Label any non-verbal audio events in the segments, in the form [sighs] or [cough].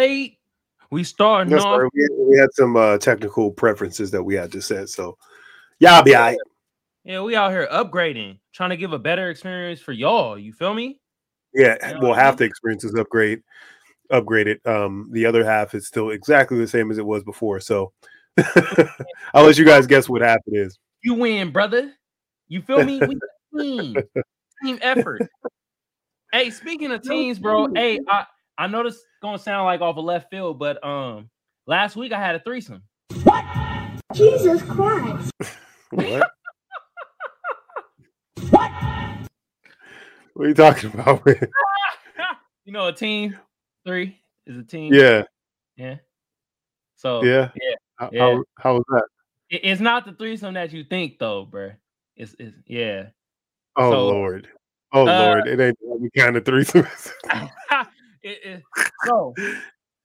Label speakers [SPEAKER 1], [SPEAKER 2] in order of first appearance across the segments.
[SPEAKER 1] late. We starting
[SPEAKER 2] That's
[SPEAKER 1] off.
[SPEAKER 2] right. We, we had some uh, technical preferences that we had to set. So, yeah, I'll be all right.
[SPEAKER 1] Yeah, we out here upgrading, trying to give a better experience for y'all. You feel me?
[SPEAKER 2] Yeah,
[SPEAKER 1] You know
[SPEAKER 2] well,
[SPEAKER 1] what I mean?
[SPEAKER 2] the experience is upgrade, upgraded. Um, the other half is still exactly the same as it was before. So, [laughs] I'll let you guys guess what half it is.
[SPEAKER 1] You win, brother. You feel me? We [laughs] team, team effort. Hey, speaking of [laughs] teams, bro. Hey, I I know this gonna sound like off a left field, but um, last week I had a threesome. What?
[SPEAKER 3] Jesus Christ. [laughs] [laughs]
[SPEAKER 2] What? what are you talking about? man? [laughs]
[SPEAKER 1] you know, a team three is a team.
[SPEAKER 2] yeah,
[SPEAKER 1] yeah. So
[SPEAKER 2] yeah.
[SPEAKER 1] yeah.
[SPEAKER 2] How,
[SPEAKER 1] Yeah.
[SPEAKER 2] how, how was that?
[SPEAKER 1] It- it's not the threesome that you think, though, bro. It's, it's yeah.
[SPEAKER 2] Oh
[SPEAKER 1] So,
[SPEAKER 2] Lord, oh
[SPEAKER 1] uh,
[SPEAKER 2] Lord, it ain't the kind of threesome.
[SPEAKER 1] It, it, [laughs] so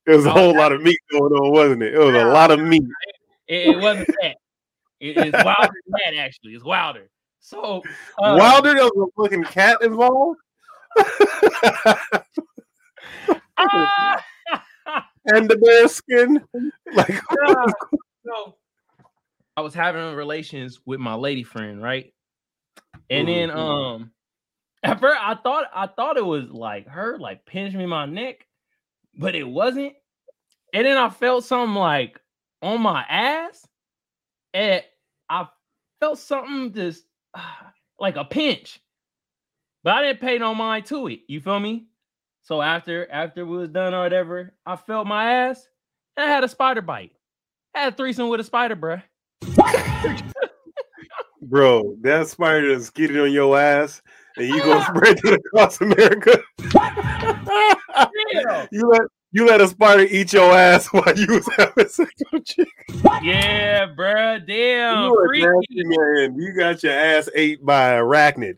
[SPEAKER 2] It was a whole lot of meat going on, wasn't it? It was a lot of meat.
[SPEAKER 1] it, it wasn't that. It- it's wilder than that, actually. It's wilder. So [laughs] uh,
[SPEAKER 2] Wilder, there was a fucking cat involved,
[SPEAKER 1] ah! [laughs]
[SPEAKER 2] and the bear skin. Like,
[SPEAKER 1] Yeah. so I was having relations with my lady friend, right? And then
[SPEAKER 2] Mhm.
[SPEAKER 1] um at first I thought I thought it was like her like pinching me my neck, but it wasn't. And then I felt something like on my ass, and I felt something just [sighs] like a pinch. But I didn't pay no mind to it. You feel me? So after after we was done or whatever, I felt my ass and I had a spider bite. I had a threesome with a spider, bruh.
[SPEAKER 2] bro, that spider is getting on your ass, and you gonna spread it across America. You let you let a spider eat your ass while you was having sex with chick.
[SPEAKER 1] yeah bruh. Damn.
[SPEAKER 2] you
[SPEAKER 1] freaky.
[SPEAKER 2] nasty man. You got your ass ate by a arachnid.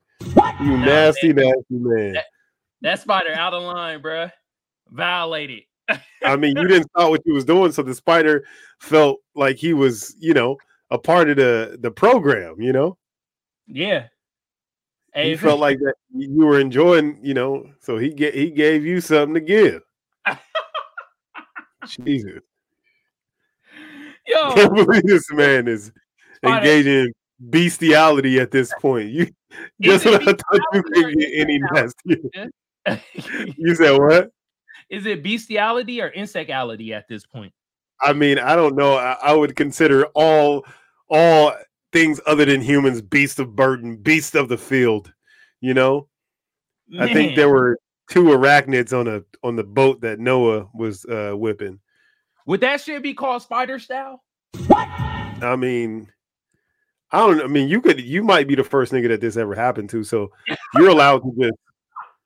[SPEAKER 2] You nasty, nasty man.
[SPEAKER 1] That- That spider out of line, bruh. Violated.
[SPEAKER 2] I mean, you [laughs] didn't stop what you was doing, so the spider felt like he was, you know, a part of the the program. You know,
[SPEAKER 1] Yeah.
[SPEAKER 2] He
[SPEAKER 1] Hey,
[SPEAKER 2] felt like that you were enjoying, you know, so he get he gave you something to give. [laughs] Jesus,
[SPEAKER 1] yo, [laughs]
[SPEAKER 2] can't believe this man is engaging in bestiality at this [laughs] point. You just when I thought you could get any nastier. You said what?
[SPEAKER 1] is it bestiality or insectality at this point?
[SPEAKER 2] I mean, I don't know. I, I would consider all all things other than humans beasts of burden, beasts of the field. You know, I think there were two arachnids on a on the boat that Noah was uh, whipping.
[SPEAKER 1] would that shit be called spider style? What?
[SPEAKER 2] I mean, I don't. I mean, you could you might be the first nigga that this ever happened to, so you're allowed to just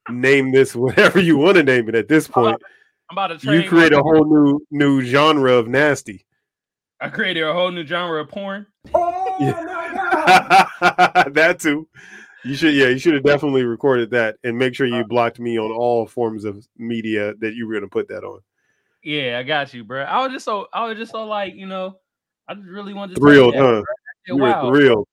[SPEAKER 2] name this whatever you want to name it at this point.
[SPEAKER 1] I'm about to
[SPEAKER 2] You create a whole new new genre of nasty.
[SPEAKER 1] I created a whole new genre of porn.
[SPEAKER 3] Oh God. [laughs] [laughs]
[SPEAKER 2] that too. You should, yeah, you should have definitely recorded that and make sure you uh, blocked me on all forms of media that you were going to put that on.
[SPEAKER 1] Yeah, I got you, bro. I was just so I was just so like, you know, I just really wanted to
[SPEAKER 2] Thrilled,
[SPEAKER 1] tell you
[SPEAKER 2] huh?
[SPEAKER 1] that,
[SPEAKER 2] You.
[SPEAKER 1] Wow.
[SPEAKER 2] were thrilled.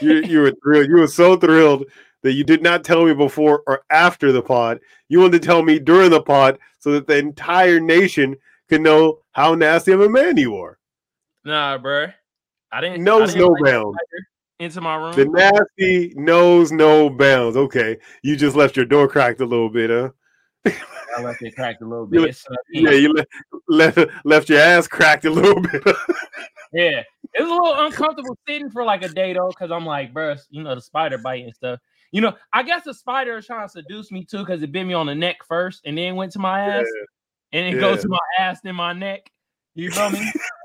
[SPEAKER 2] You, you were thrilled. You were so thrilled that you did not tell me before or after the pod. You wanted to tell me during the pod so that the entire nation can know how nasty of a man you are.
[SPEAKER 1] Nah, bro. I didn't
[SPEAKER 2] Knows
[SPEAKER 1] I didn't
[SPEAKER 2] no
[SPEAKER 1] bring
[SPEAKER 2] bounds.
[SPEAKER 1] into my room.
[SPEAKER 2] The nasty knows no bounds. Okay, you just left your door cracked a little bit, huh?
[SPEAKER 1] I left it cracked a little [laughs] bit.
[SPEAKER 2] let-
[SPEAKER 1] It's, uh,
[SPEAKER 2] Yeah, you le- left left your ass cracked a little [laughs] bit.
[SPEAKER 1] yeah. It was a little uncomfortable sitting for like a day though, because I'm like, bro, you know, the spider bite and stuff. You know, I guess the spider is trying to seduce me too, because it bit me on the neck first and then went to my ass, and it goes to my ass then my neck. You feel me? [laughs]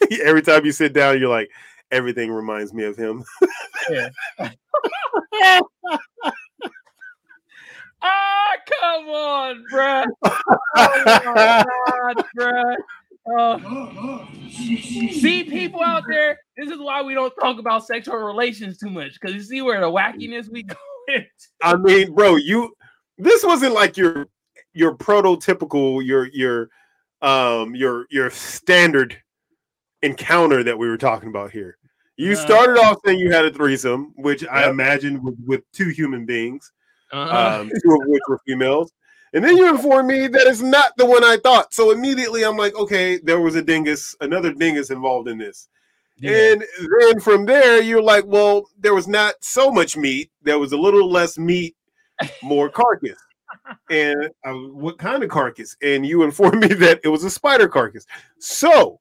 [SPEAKER 1] [laughs]
[SPEAKER 2] Every time you sit down, you're like, everything reminds me of him.
[SPEAKER 1] Yeah. [laughs] [laughs] ah, come on, bruh. Oh my god, bruh. Oh. see, people out there, this is why we don't talk about sexual relations too much because you see where the wackiness we go into.
[SPEAKER 2] I mean, bro, you this wasn't like your your prototypical your your um your your standard encounter that we were talking about here. You
[SPEAKER 1] Uh.
[SPEAKER 2] started off saying you had a threesome, which I imagine with, with two human beings,
[SPEAKER 1] Uh-huh.
[SPEAKER 2] um, two of which were females. And then you inform me that it's not the one I thought. So immediately I'm like, okay, there was a dingus, another dingus involved in this.
[SPEAKER 1] Yeah.
[SPEAKER 2] And then from there, you're like, well, there was not so much meat. There was a little less meat, more carcass. [laughs] and uh, what kind of carcass? And you informed me [laughs] that it was a spider carcass. So,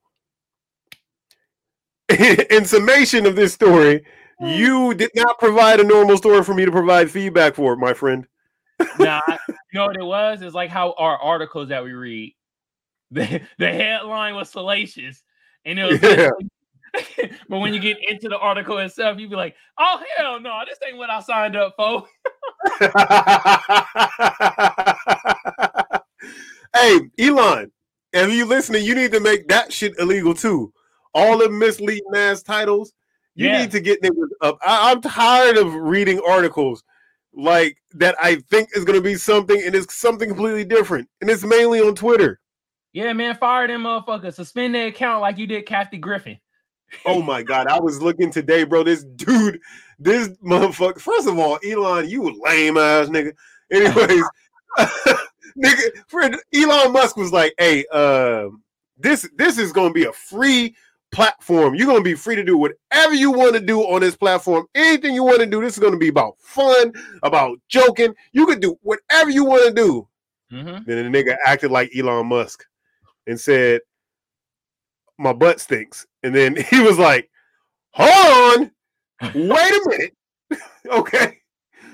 [SPEAKER 2] [laughs] in summation of this story, hmm. you did not provide a normal story for me to provide feedback for, my friend. [laughs]
[SPEAKER 1] nah, you know what it was? It's like how our articles that we read, [laughs] the, the headline was salacious, and it was.
[SPEAKER 2] Yeah.
[SPEAKER 1] but when you get into the article itself, you'd be like, "Oh hell no, this ain't what I signed up for."
[SPEAKER 2] hey, Elon, if you listening, you need to make that shit illegal too. All the misleading ass titles, you
[SPEAKER 1] Yeah.
[SPEAKER 2] need to get niggas up. I, I'm tired of reading articles like that. I think is going to be something, and it's something completely different, and it's mainly on Twitter.
[SPEAKER 1] Yeah, man, fire them motherfuckers. Suspend their account like you did Kathy Griffin.
[SPEAKER 2] Oh my god, I was looking today, bro. This dude, this motherfucker. First of all, Elon, you lame ass nigga. Anyways, [laughs] nigga, friend, Elon Musk was like, "Hey, um, this this is gonna be a free platform. You're gonna be free to do whatever you want to do on this platform. Anything you want to do. This is gonna be about fun, about joking. You could do whatever you want to do."
[SPEAKER 1] Mhm.
[SPEAKER 2] Then the nigga acted like Elon Musk and said, My butt stinks. And then [laughs] he was like, Hold on, wait a minute. [laughs] okay.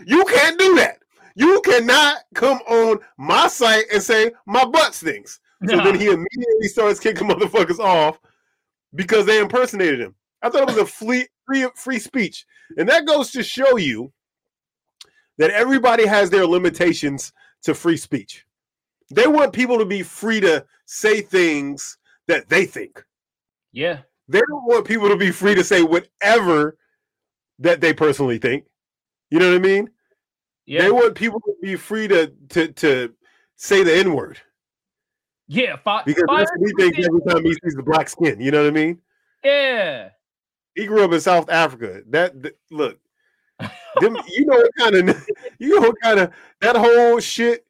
[SPEAKER 2] You can't do that. You cannot come on my site and say my butt stinks. So then he immediately starts kicking [laughs] motherfuckers off because they impersonated him. I thought it was a free, free, free speech. And that goes to show you that everybody has their limitations to free speech. They want people to be free to say things that they think.
[SPEAKER 1] yeah,
[SPEAKER 2] They don't want people to be free to say whatever that they personally think. You know what I mean?
[SPEAKER 1] yeah,
[SPEAKER 2] They want people to be free to to to say the N word
[SPEAKER 1] yeah.
[SPEAKER 2] Because that's what he thinks every time he sees the black skin. You know what I mean?
[SPEAKER 1] Yeah.
[SPEAKER 2] He grew up in South Africa. That th- look, them, [laughs] you know what kind of [laughs] you know what kind of that whole shit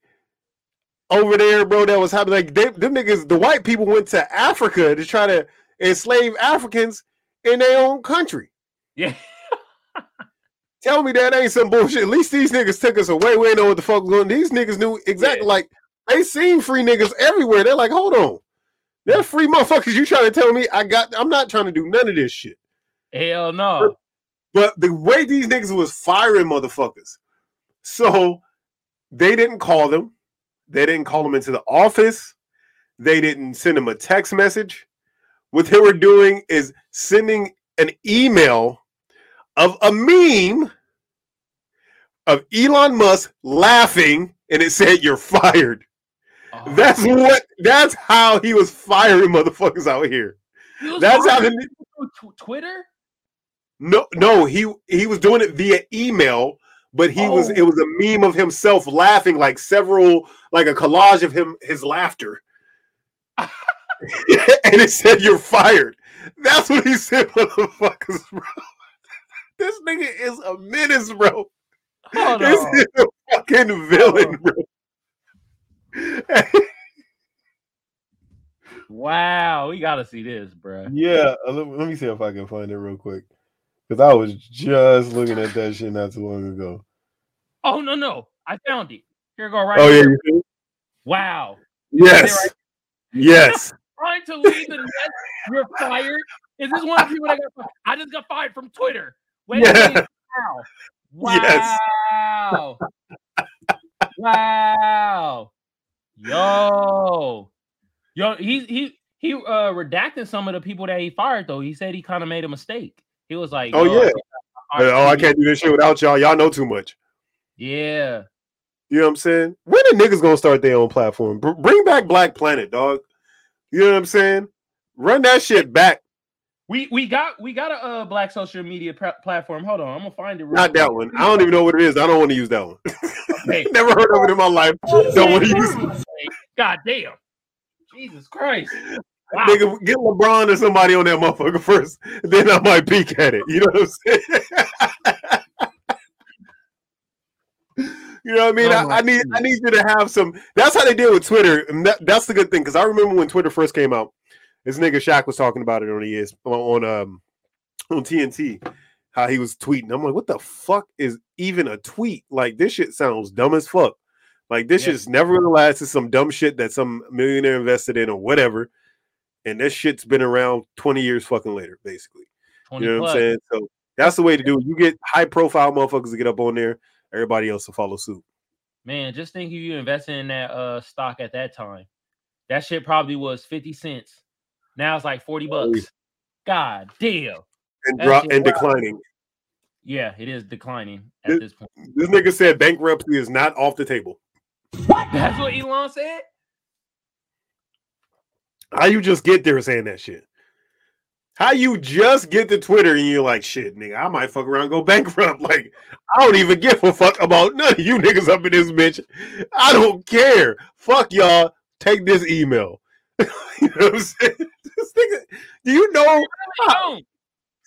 [SPEAKER 2] over there, bro. That was happening. Like they, them niggas, the white people went to Africa to try to enslave Africans in their own country.
[SPEAKER 1] Yeah.
[SPEAKER 2] Tell me that ain't some bullshit. At least these niggas took us away. We ain't know what the fuck was going. These niggas knew exactly.
[SPEAKER 1] Yeah.
[SPEAKER 2] Like they seen free niggas everywhere. They're like, hold on, they're mm. free motherfuckers. You trying to tell me I got? I'm not trying to do none of this shit.
[SPEAKER 1] Hell no.
[SPEAKER 2] But the way these niggas was firing motherfuckers, so they didn't call them. They didn't call them into the office. They didn't send them a text message. What they were doing is sending an email of a meme of Elon Musk laughing, and it said, "You're fired."
[SPEAKER 1] Oh,
[SPEAKER 2] That's what. That's how he was firing motherfuckers out here.
[SPEAKER 1] he
[SPEAKER 2] That's how the
[SPEAKER 1] Twitter.
[SPEAKER 2] No, no, he he was doing it via email, but he was
[SPEAKER 1] Oh.
[SPEAKER 2] it was a meme of himself laughing, like several, like a collage of him his laughter, [laughs] and it said "You're fired." That's what he said, motherfuckers, bro. [laughs] This nigga is a menace, bro.
[SPEAKER 1] Hold
[SPEAKER 2] This
[SPEAKER 1] on.
[SPEAKER 2] is a fucking villain, bro.
[SPEAKER 1] Wow, we gotta see this, bro.
[SPEAKER 2] yeah, uh, let, me see if I can find it real quick, because I was just looking at that shit not too long ago.
[SPEAKER 1] Oh no, no, I found it. Here go right.
[SPEAKER 2] Oh yeah,
[SPEAKER 1] here.
[SPEAKER 2] you see?
[SPEAKER 1] Wow.
[SPEAKER 2] yes, [laughs] yes. [laughs]
[SPEAKER 1] Trying to leave the net. You're fired. Is this one of the people that got fired? I just got fired from Twitter. Wait
[SPEAKER 2] Yeah.
[SPEAKER 1] minute. Wow. [laughs]
[SPEAKER 2] Yes.
[SPEAKER 1] Wow. Yo. Yo, he he he uh redacted some of the people that he fired though. He said he kind of made a mistake. He was like,
[SPEAKER 2] Oh, yeah.
[SPEAKER 1] I-
[SPEAKER 2] oh, I can't do this shit without y'all. Y'all know too much.
[SPEAKER 1] Yeah.
[SPEAKER 2] You know what I'm saying? When the niggas gonna start their own platform? Br- bring back Black Planet, dog. You know what I'm saying? Run that shit back.
[SPEAKER 1] We we got we got a uh, black social media pr- platform. Hold on, I'm gonna find it. real
[SPEAKER 2] Not that one. I don't even know what it is. I don't want to use that one.
[SPEAKER 1] Hey, [laughs]
[SPEAKER 2] Never heard of it in my life. Don't want to use it.
[SPEAKER 1] God damn. Jesus Christ. Wow.
[SPEAKER 2] Nigga, get LeBron or somebody on that motherfucker first. Then I might peek at it. You know what I'm saying? [laughs] You know what I mean?
[SPEAKER 1] Oh
[SPEAKER 2] I, I need I need you to have some. That's how they deal with Twitter, and that, that's the good thing. Because I remember when Twitter first came out, this nigga Shaq was talking about it on ES on on, um on TNT, how he was tweeting. I'm like, what the fuck is even a tweet? Like this shit sounds dumb as fuck. Like this
[SPEAKER 1] Yeah.
[SPEAKER 2] shit's never gonna last. It's some dumb shit that some millionaire invested in or whatever. And this shit's been around 20 years fucking later, basically. You know what
[SPEAKER 1] plus.
[SPEAKER 2] I'm saying? So that's the way to do it. You get high profile motherfuckers to get up on there, everybody else will follow suit.
[SPEAKER 1] Man, just think if you invested in that uh stock at that time. That shit probably was 50 cents. Now it's like 40
[SPEAKER 2] Oh,
[SPEAKER 1] bucks. God damn.
[SPEAKER 2] And drop and declining.
[SPEAKER 1] Yeah, it is declining at this point.
[SPEAKER 2] This nigga said bankruptcy is not off the table. What?
[SPEAKER 1] That's what Elon said.
[SPEAKER 2] How you just get there saying that shit? How you just get to Twitter and you're like, shit, nigga, I might fuck around and go [laughs] bankrupt. Like, I don't even give a fuck about none of you niggas up in this bitch. I don't care. Fuck y'all. Take this email. [laughs] you know what I'm saying? [laughs] This nigga, do you know?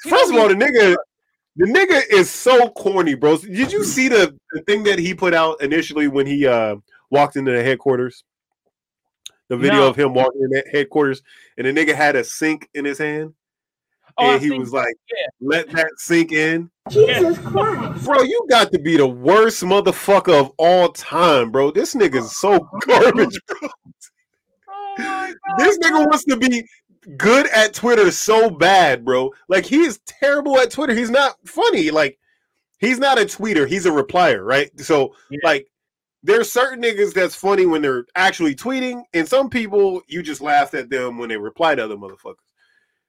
[SPEAKER 1] He
[SPEAKER 2] First of all, the nigga, the nigga is so corny, bro. Did you see the, the thing that he put out initially when he uh walked into the headquarters? The video
[SPEAKER 1] No.
[SPEAKER 2] of him walking in that headquarters, and the nigga had a sink in his hand,
[SPEAKER 1] Oh, I
[SPEAKER 2] and he was like,
[SPEAKER 1] yeah.
[SPEAKER 2] "Let that sink in."
[SPEAKER 3] Jesus [laughs] Christ.
[SPEAKER 2] Bro, you got to be the worst motherfucker of all time, bro. This nigga's so [laughs] garbage, bro.
[SPEAKER 1] Oh my god.
[SPEAKER 2] This nigga wants to be good at Twitter so bad, bro. Like he is terrible at Twitter. He's not funny. Like he's not a tweeter. He's a replier, right? So
[SPEAKER 1] Yeah.
[SPEAKER 2] like there's certain niggas that's funny when they're actually tweeting, and some people you just laugh at them when they reply to other motherfuckers.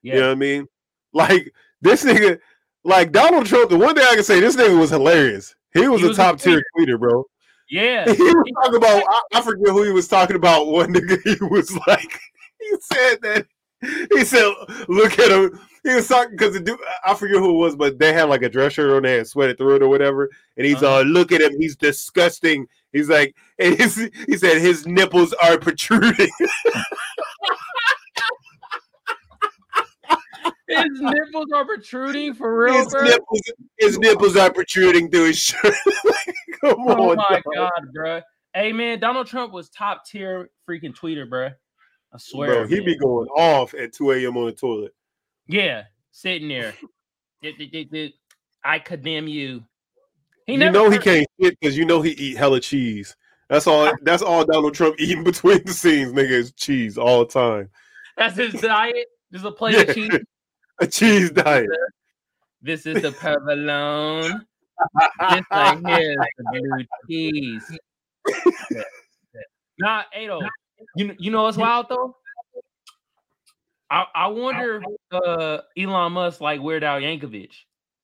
[SPEAKER 1] Yeah.
[SPEAKER 2] You know what I mean? Like this nigga, like Donald Trump. The one thing I can say, this nigga was hilarious. He was
[SPEAKER 1] He
[SPEAKER 2] a
[SPEAKER 1] was a
[SPEAKER 2] top tier tweeter, bro.
[SPEAKER 1] Yeah. [laughs]
[SPEAKER 2] he was talking about I, I forget who he was talking about one nigga he was like [laughs] he said that [laughs] he said look at him he was talking because the dude I forget who it was but they had like a dress shirt on there and sweated through it or whatever and he's
[SPEAKER 1] Uh-huh.
[SPEAKER 2] uh look at him he's disgusting he's like [laughs] and his, he said his nipples are protruding [laughs]
[SPEAKER 1] His nipples are protruding for real,
[SPEAKER 2] his nipples his nipples are protruding through his shirt come
[SPEAKER 1] Oh
[SPEAKER 2] on
[SPEAKER 1] my
[SPEAKER 2] dog.
[SPEAKER 1] god, bro. Hey man, Donald Trump was top tier freaking tweeter, bro. I swear.
[SPEAKER 2] bro he
[SPEAKER 1] man.
[SPEAKER 2] be going off at 2 a.m on the toilet
[SPEAKER 1] Yeah, sitting there. I condemn you. He
[SPEAKER 2] you know he can't shit because you know he eat hella cheese. That's all. That's all Donald Trump [laughs] eating between the scenes, nigga, is cheese all the time.
[SPEAKER 1] That's his diet. Just a plate
[SPEAKER 2] Yeah.
[SPEAKER 1] of cheese. [laughs]
[SPEAKER 2] A cheese diet.
[SPEAKER 1] This is the provolone. this right here is the [laughs] blue cheese. Nah, Ado, you you know what's wild though? I, I wonder if uh, Elon Musk like Weird Al Yankovic.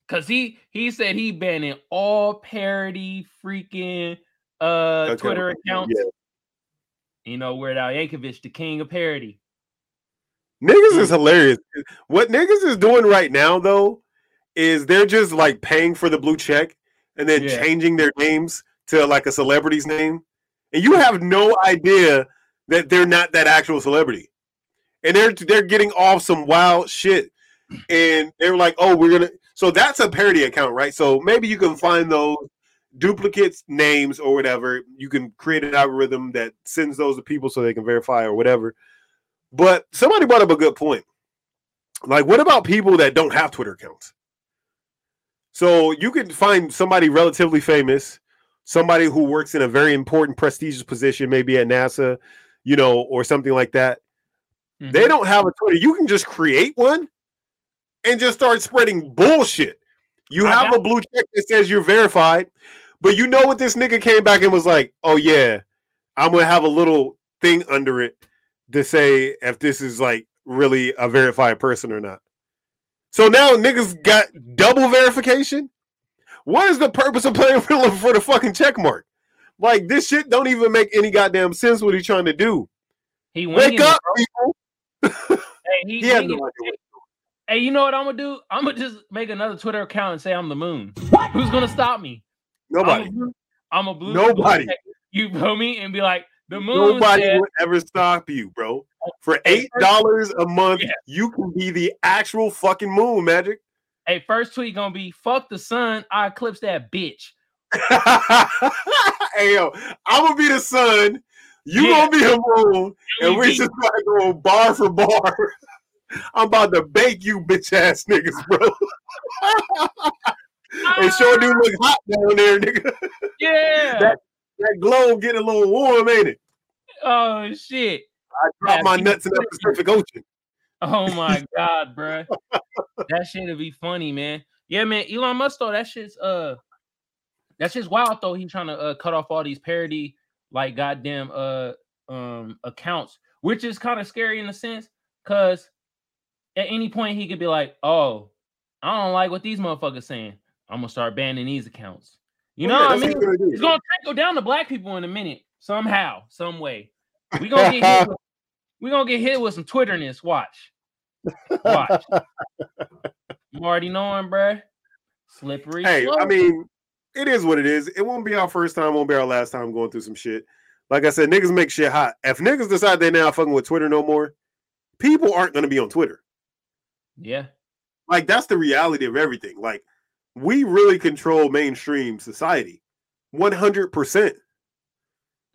[SPEAKER 1] Cause he he said he banning all parody freaking uh
[SPEAKER 2] Okay.
[SPEAKER 1] Twitter accounts.
[SPEAKER 2] Yeah.
[SPEAKER 1] You know, Weird Al Yankovic, the king of parody.
[SPEAKER 2] Niggas is hilarious. What niggas is doing right now though is they're just like paying for the blue check and then
[SPEAKER 1] Yeah.
[SPEAKER 2] changing their names to like a celebrity's name, and you have no idea that they're not that actual celebrity, and they're they're getting off some wild shit, and they're like, oh, we're gonna. So that's a parody account, right? So maybe you can find those duplicates names or whatever. You can create an algorithm that sends those to people so they can verify or whatever. But somebody brought up a good point. Like, what about people that don't have Twitter accounts? So you can find somebody relatively famous, somebody who works in a very important, prestigious position, maybe at NASA, you know, or something like that. They
[SPEAKER 1] Mhm.
[SPEAKER 2] don't have a Twitter. You can just create one and just start spreading bullshit. You
[SPEAKER 1] I
[SPEAKER 2] have a blue check that says you're verified, but you know what this nigga came back and was like, oh yeah, I'm gonna have a little thing under it to say if this is like really a verified person or not. So now niggas got double verification. What is the purpose of playing [laughs] for the fucking check mark? Like this shit don't even make any goddamn sense. What he's trying to do?
[SPEAKER 1] He
[SPEAKER 2] Wake up, people!
[SPEAKER 1] Hey, he [laughs]
[SPEAKER 2] He
[SPEAKER 1] winging
[SPEAKER 2] no idea
[SPEAKER 1] Hey, you know what I'm gonna do? I'm gonna just make another Twitter account and say I'm the moon. What? Who's gonna stop me?
[SPEAKER 2] Nobody.
[SPEAKER 1] I'm a blue.
[SPEAKER 2] Nobody.
[SPEAKER 1] You feel me? And be like, the moon.
[SPEAKER 2] Nobody
[SPEAKER 1] said-
[SPEAKER 2] will ever stop you, bro. For eight dollars a month,
[SPEAKER 1] Yeah.
[SPEAKER 2] you can be the actual fucking moon, Magic.
[SPEAKER 1] hey, first tweet gonna be fuck the sun. I eclipse that bitch. [laughs]
[SPEAKER 2] hey yo, I'm gonna be the sun. You
[SPEAKER 1] Yeah.
[SPEAKER 2] gonna be the moon, and we
[SPEAKER 1] We
[SPEAKER 2] just gotta go bar for bar. [laughs] I'm about to bake you bitch ass niggas, bro. [laughs] and sure do look hot down there, nigga.
[SPEAKER 1] Yeah.
[SPEAKER 2] That- That globe getting a little warm, ain't it?
[SPEAKER 1] oh shit.
[SPEAKER 2] I drop
[SPEAKER 1] Yeah,
[SPEAKER 2] my nuts in the Pacific Ocean.
[SPEAKER 1] Oh my god, bruh. That shit'll be funny, man. Yeah, man. Elon Musk though, that shit's uh that's just wild though. He's trying to uh cut off all these parody like goddamn uh um accounts, which is kind of scary in a sense, because at any point he could be like, Oh, I don't like what these motherfuckers saying. I'm gonna start banning these accounts. You know
[SPEAKER 2] Well,
[SPEAKER 1] what I mean? It's
[SPEAKER 2] gonna
[SPEAKER 1] trickle down to black people in a minute, somehow, some way. We gonna get hit [laughs] with, we gonna get hit with some Twitterness. Watch. Watch. [laughs] You already knowing, bruh. Slippery.
[SPEAKER 2] Hey, I mean, it is what it is. It won't be our first time, won't be our last time going through some shit. Like I said, niggas make shit hot. If niggas decide they now fucking with Twitter no more, people aren't gonna be on Twitter.
[SPEAKER 1] yeah,
[SPEAKER 2] Like that's the reality of everything. Like we really control mainstream society. 100%.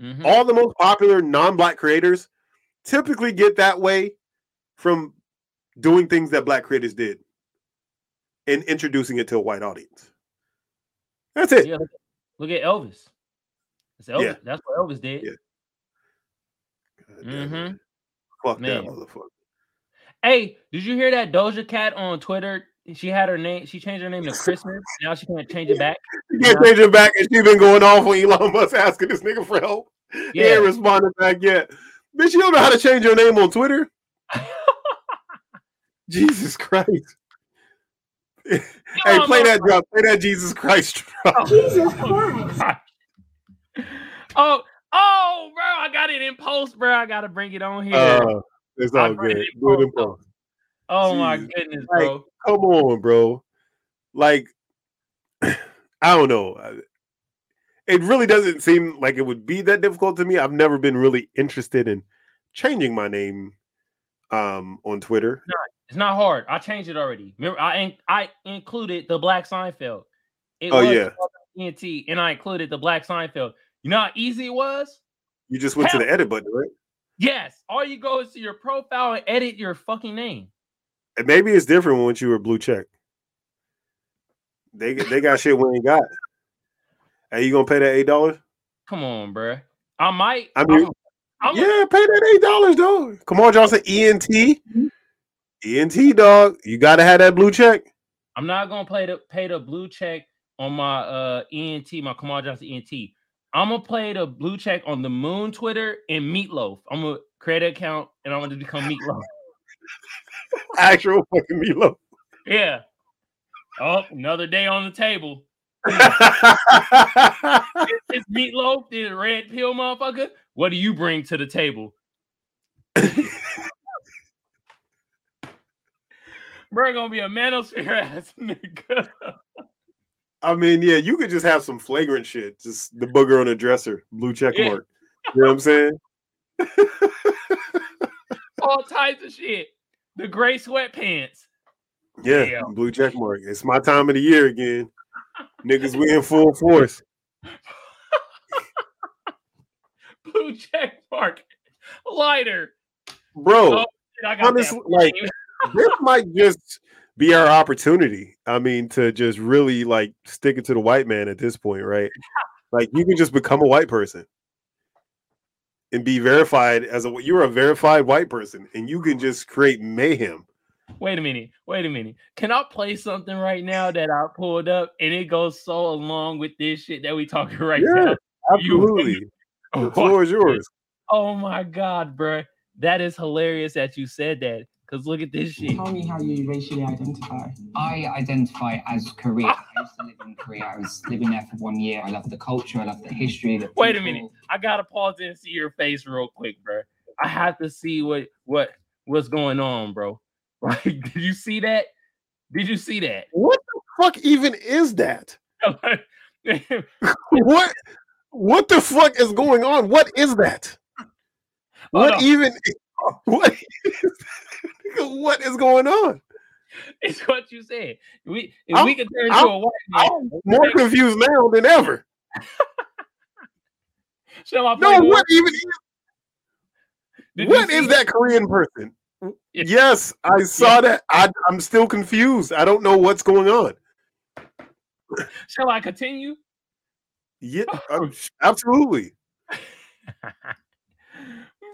[SPEAKER 1] mhm.
[SPEAKER 2] All the most popular non-black creators typically get that way from doing things that black creators did and introducing it to a white audience. That's it.
[SPEAKER 1] yeah. Look, look at Elvis. That's Elvis.
[SPEAKER 2] Yeah.
[SPEAKER 1] That's what Elvis did.
[SPEAKER 2] Yeah. God damn it.
[SPEAKER 1] Mhm.
[SPEAKER 2] Fuck
[SPEAKER 1] Man.
[SPEAKER 2] that motherfucker.
[SPEAKER 1] Hey, did you hear that Doja Cat on Twitter? She had her name. She changed her name to Christmas. Now she can't change it back. [laughs]
[SPEAKER 2] You can't change it back, and she been going off on Elon Musk asking this nigga for help. He ain't responded back yet. Bitch, you don't know how to change your name on Twitter? [laughs] Jesus Christ. [laughs] hey, play that
[SPEAKER 1] Musk-
[SPEAKER 2] drop. Play that Jesus Christ drop.
[SPEAKER 3] Jesus [laughs] Christ.
[SPEAKER 1] Oh, oh, bro, I got it in post, bro. I gotta bring it on here.
[SPEAKER 2] Uh, it's all good.
[SPEAKER 1] it in
[SPEAKER 2] Do it in
[SPEAKER 1] post.
[SPEAKER 2] post.
[SPEAKER 1] oh my goodness,
[SPEAKER 2] Like,
[SPEAKER 1] bro.
[SPEAKER 2] Come on, bro. Like, [clears throat] I don't know. It really doesn't seem like it would be that difficult to me. I've never been really interested in changing my name um, on Twitter.
[SPEAKER 1] It's not hard. I changed it already. Remember, I in- I included the Black Seinfeld. It
[SPEAKER 2] Oh,
[SPEAKER 1] was
[SPEAKER 2] yeah.
[SPEAKER 1] ENT, and I included the Black Seinfeld. You know how easy it was?
[SPEAKER 2] You just went to the edit button, right?
[SPEAKER 1] Yes. All you go is to your profile and edit your fucking name.
[SPEAKER 2] And maybe it's different once you were blue check. They they got shit we ain't got. Hey, you gonna pay that eight dollars?
[SPEAKER 1] Come on, bruh. I might.
[SPEAKER 2] I mean,
[SPEAKER 1] I'm- I'm-
[SPEAKER 2] Yeah, pay that eight dollars, dog. Come on, Johnson. ENT, mm-hmm. ENT, dog. You gotta have that blue check.
[SPEAKER 1] I'm not gonna play the pay the blue check on my uh ENT, my Kamal Johnson ENT. I'm gonna play the blue check on the Moon Twitter and Meatloaf. I'm gonna create an account and I'm gonna become Meatloaf. [laughs]
[SPEAKER 2] Actual fucking Milo.
[SPEAKER 1] yeah. Oh, another day on the table. [laughs] It's Meatloaf, the red pill motherfucker. What do you bring to the table? [laughs] Bro, gonna be a manosphere ass [laughs] nigga.
[SPEAKER 2] I mean, yeah, you could just have some flagrant shit. Just the booger on a dresser, blue check
[SPEAKER 1] Yeah.
[SPEAKER 2] mark. You know what I'm saying? [laughs]
[SPEAKER 1] All types of shit. The gray sweatpants.
[SPEAKER 2] Yeah,
[SPEAKER 1] Yeah.
[SPEAKER 2] blue check mark. It's my time of the year again. Niggas, we in full force. [laughs]
[SPEAKER 1] Blue check mark. Lighter.
[SPEAKER 2] Bro,
[SPEAKER 1] Oh, Shit, I got
[SPEAKER 2] honestly, like this might just be our opportunity. I mean, to just really like stick it to the white man at this point, right? Like you can just become a white person and be verified as a you're a verified white person and you can just create mayhem.
[SPEAKER 1] Wait a minute. Wait a minute. Can I play something right now that I pulled up and it goes so along with this shit that we talking [laughs] right
[SPEAKER 2] Yeah.
[SPEAKER 1] now? [laughs]
[SPEAKER 2] Absolutely. The floor is yours.
[SPEAKER 1] Oh my god, bro. That is hilarious that you said that. Cause look at this shit.
[SPEAKER 4] Tell me how you racially identify.
[SPEAKER 5] I identify as Korean. I used to live in Korea. I was living there for one year. I love the culture. I love the history. The
[SPEAKER 1] Wait a minute. I gotta pause and see your face real quick, bro. I have to see what what what's going on, bro. [laughs] Like, did you see that? Did you see that?
[SPEAKER 2] What the fuck even is that? [laughs] What what the fuck is going on? What is that? What
[SPEAKER 1] on.
[SPEAKER 2] even what is, what is going on?
[SPEAKER 1] it's what you said. We if
[SPEAKER 2] I'm-
[SPEAKER 1] we could turn into
[SPEAKER 2] I'm-
[SPEAKER 1] a white man.
[SPEAKER 2] I'm more confused now than ever. [laughs]
[SPEAKER 1] Shall I
[SPEAKER 2] No, what even is,
[SPEAKER 1] Did you
[SPEAKER 2] what that Korean person?
[SPEAKER 1] Yeah.
[SPEAKER 2] Yes, I saw that. I, I'm still confused. I don't know what's going on.
[SPEAKER 1] Shall I continue?
[SPEAKER 2] Yeah, um, [laughs] absolutely. [laughs]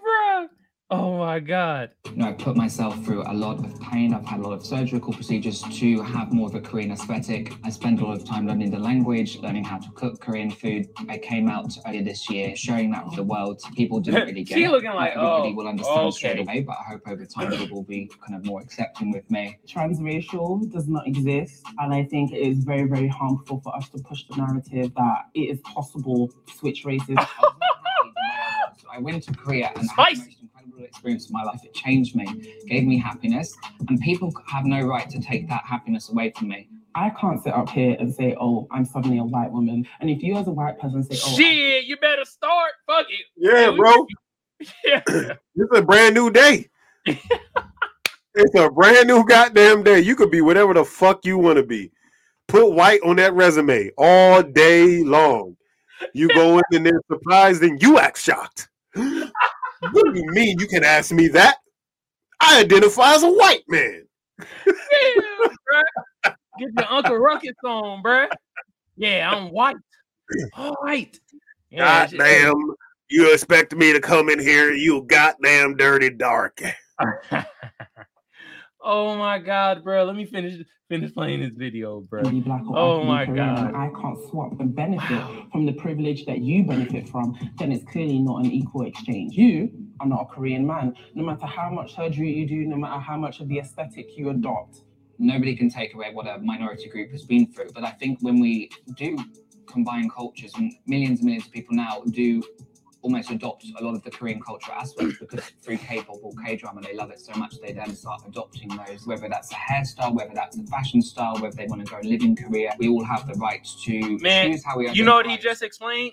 [SPEAKER 1] Bruh. Oh my god.
[SPEAKER 5] you know, I put myself through a lot of pain. I've had a lot of surgical procedures to have more of a Korean aesthetic. I spent a lot of time learning the language, learning how to cook Korean food. I came out earlier this year showing that to the world. People didn't really [laughs] get
[SPEAKER 1] She
[SPEAKER 5] it.
[SPEAKER 1] looking like,
[SPEAKER 5] everybody
[SPEAKER 1] oh,
[SPEAKER 5] will understand oh,
[SPEAKER 1] straight
[SPEAKER 5] away, but I hope over time people will be kind of more accepting with me.
[SPEAKER 4] Transracial does not exist, and I think it is very, very harmful for us to push the narrative that it is possible to switch races.
[SPEAKER 5] I was not happy the way I was. I went to Korea and I experience of my life. It changed me, gave me happiness, and people have no right to take that happiness away from me.
[SPEAKER 4] I can't sit up here and say, "Oh, I'm suddenly a white woman," and if you as a white person say, "Oh,
[SPEAKER 1] Shit, you better start. Fuck it.
[SPEAKER 2] Yeah, bro. [laughs]
[SPEAKER 1] Yeah.
[SPEAKER 2] It's a brand new day. [laughs] it's a brand new goddamn day. You could be whatever the fuck you want to be. Put white on that resume all day long. You go in and they're surprised and you act shocked. [laughs] what do you mean you can ask me that? I identify as a white man.
[SPEAKER 1] Yeah, bruh. Get your Uncle Ruckus on, bruh. Yeah, I'm white. [clears throat] White. Yeah, shit.
[SPEAKER 2] Goddamn, you expect me to come in here, you goddamn dirty dark. [laughs]
[SPEAKER 1] oh my god, bro. Let me finish finish playing this video, bro. Oh my God.
[SPEAKER 4] I can't swap and benefit from the privilege that you benefit from, then it's clearly not an equal exchange. You are not a Korean man. No matter how much surgery you do, no matter how much of the aesthetic you adopt,
[SPEAKER 5] nobody can take away what a minority group has been through. But I think when we do combine cultures, and millions and millions of people now do almost adopt a lot of the Korean cultural aspects because through K-pop or K-drama they love it so much they then start adopting those. Whether that's a hairstyle, whether that's a fashion style, whether they want to go and live in Korea, we all have the right to
[SPEAKER 1] Man,
[SPEAKER 5] choose how we.
[SPEAKER 1] You know what he just explained?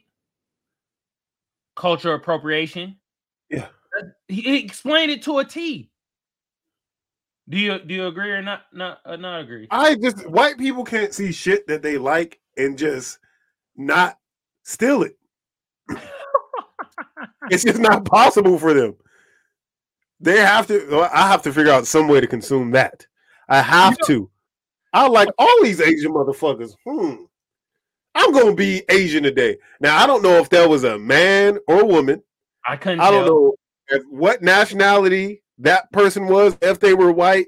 [SPEAKER 1] Cultural appropriation.
[SPEAKER 2] Yeah.
[SPEAKER 1] He, he explained it to a T. Do you do you agree or not? Not uh, not agree?
[SPEAKER 2] I just white people can't see shit that they like and just not steal it. [laughs] it's just not possible for them. They have to. I have to figure out some way to consume that. I have to. I like all these Asian motherfuckers. Hmm. I'm gonna be Asian today. Now I don't know if that was a man or a woman.
[SPEAKER 1] I couldn't.
[SPEAKER 2] I don't know if, what nationality that person was, if they were white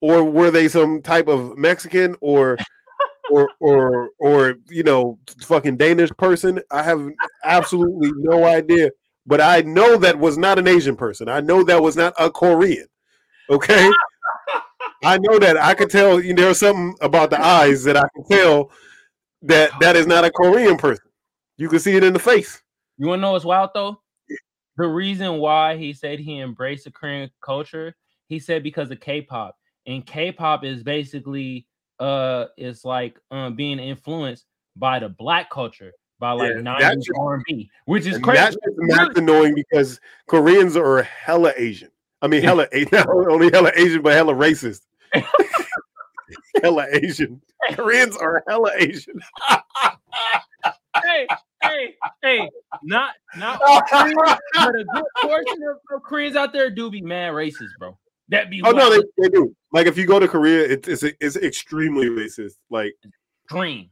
[SPEAKER 2] or were they some type of Mexican or [laughs] or or or you know fucking Danish person. I have absolutely no idea. But I know that was not an Asian person. I know that was not a Korean. Okay. [laughs] I know that I could tell you know, there's something about the eyes that I can tell that that is not a Korean person. You can see it in the face.
[SPEAKER 1] You want to know what's wild though? The reason why he said he embraced the Korean culture, he said because of K-pop, and K-pop is basically uh, it's like um being influenced by the black culture, by like
[SPEAKER 2] Yeah,
[SPEAKER 1] 90s
[SPEAKER 2] that's-
[SPEAKER 1] R&B, which is crazy.
[SPEAKER 2] That's, that's annoying because Koreans are hella Asian. I mean, hella [laughs] not only hella Asian, but hella racist. [laughs] hella Asian. Koreans are hella Asian.
[SPEAKER 1] hey, hey, hey, not not all [laughs] Koreans, but a good portion of, Koreans out there do be mad racist, bro. That be
[SPEAKER 2] oh no, they,
[SPEAKER 1] wild.
[SPEAKER 2] they do. Like if you go to Korea, it's it's, it's extremely racist. Like
[SPEAKER 1] green.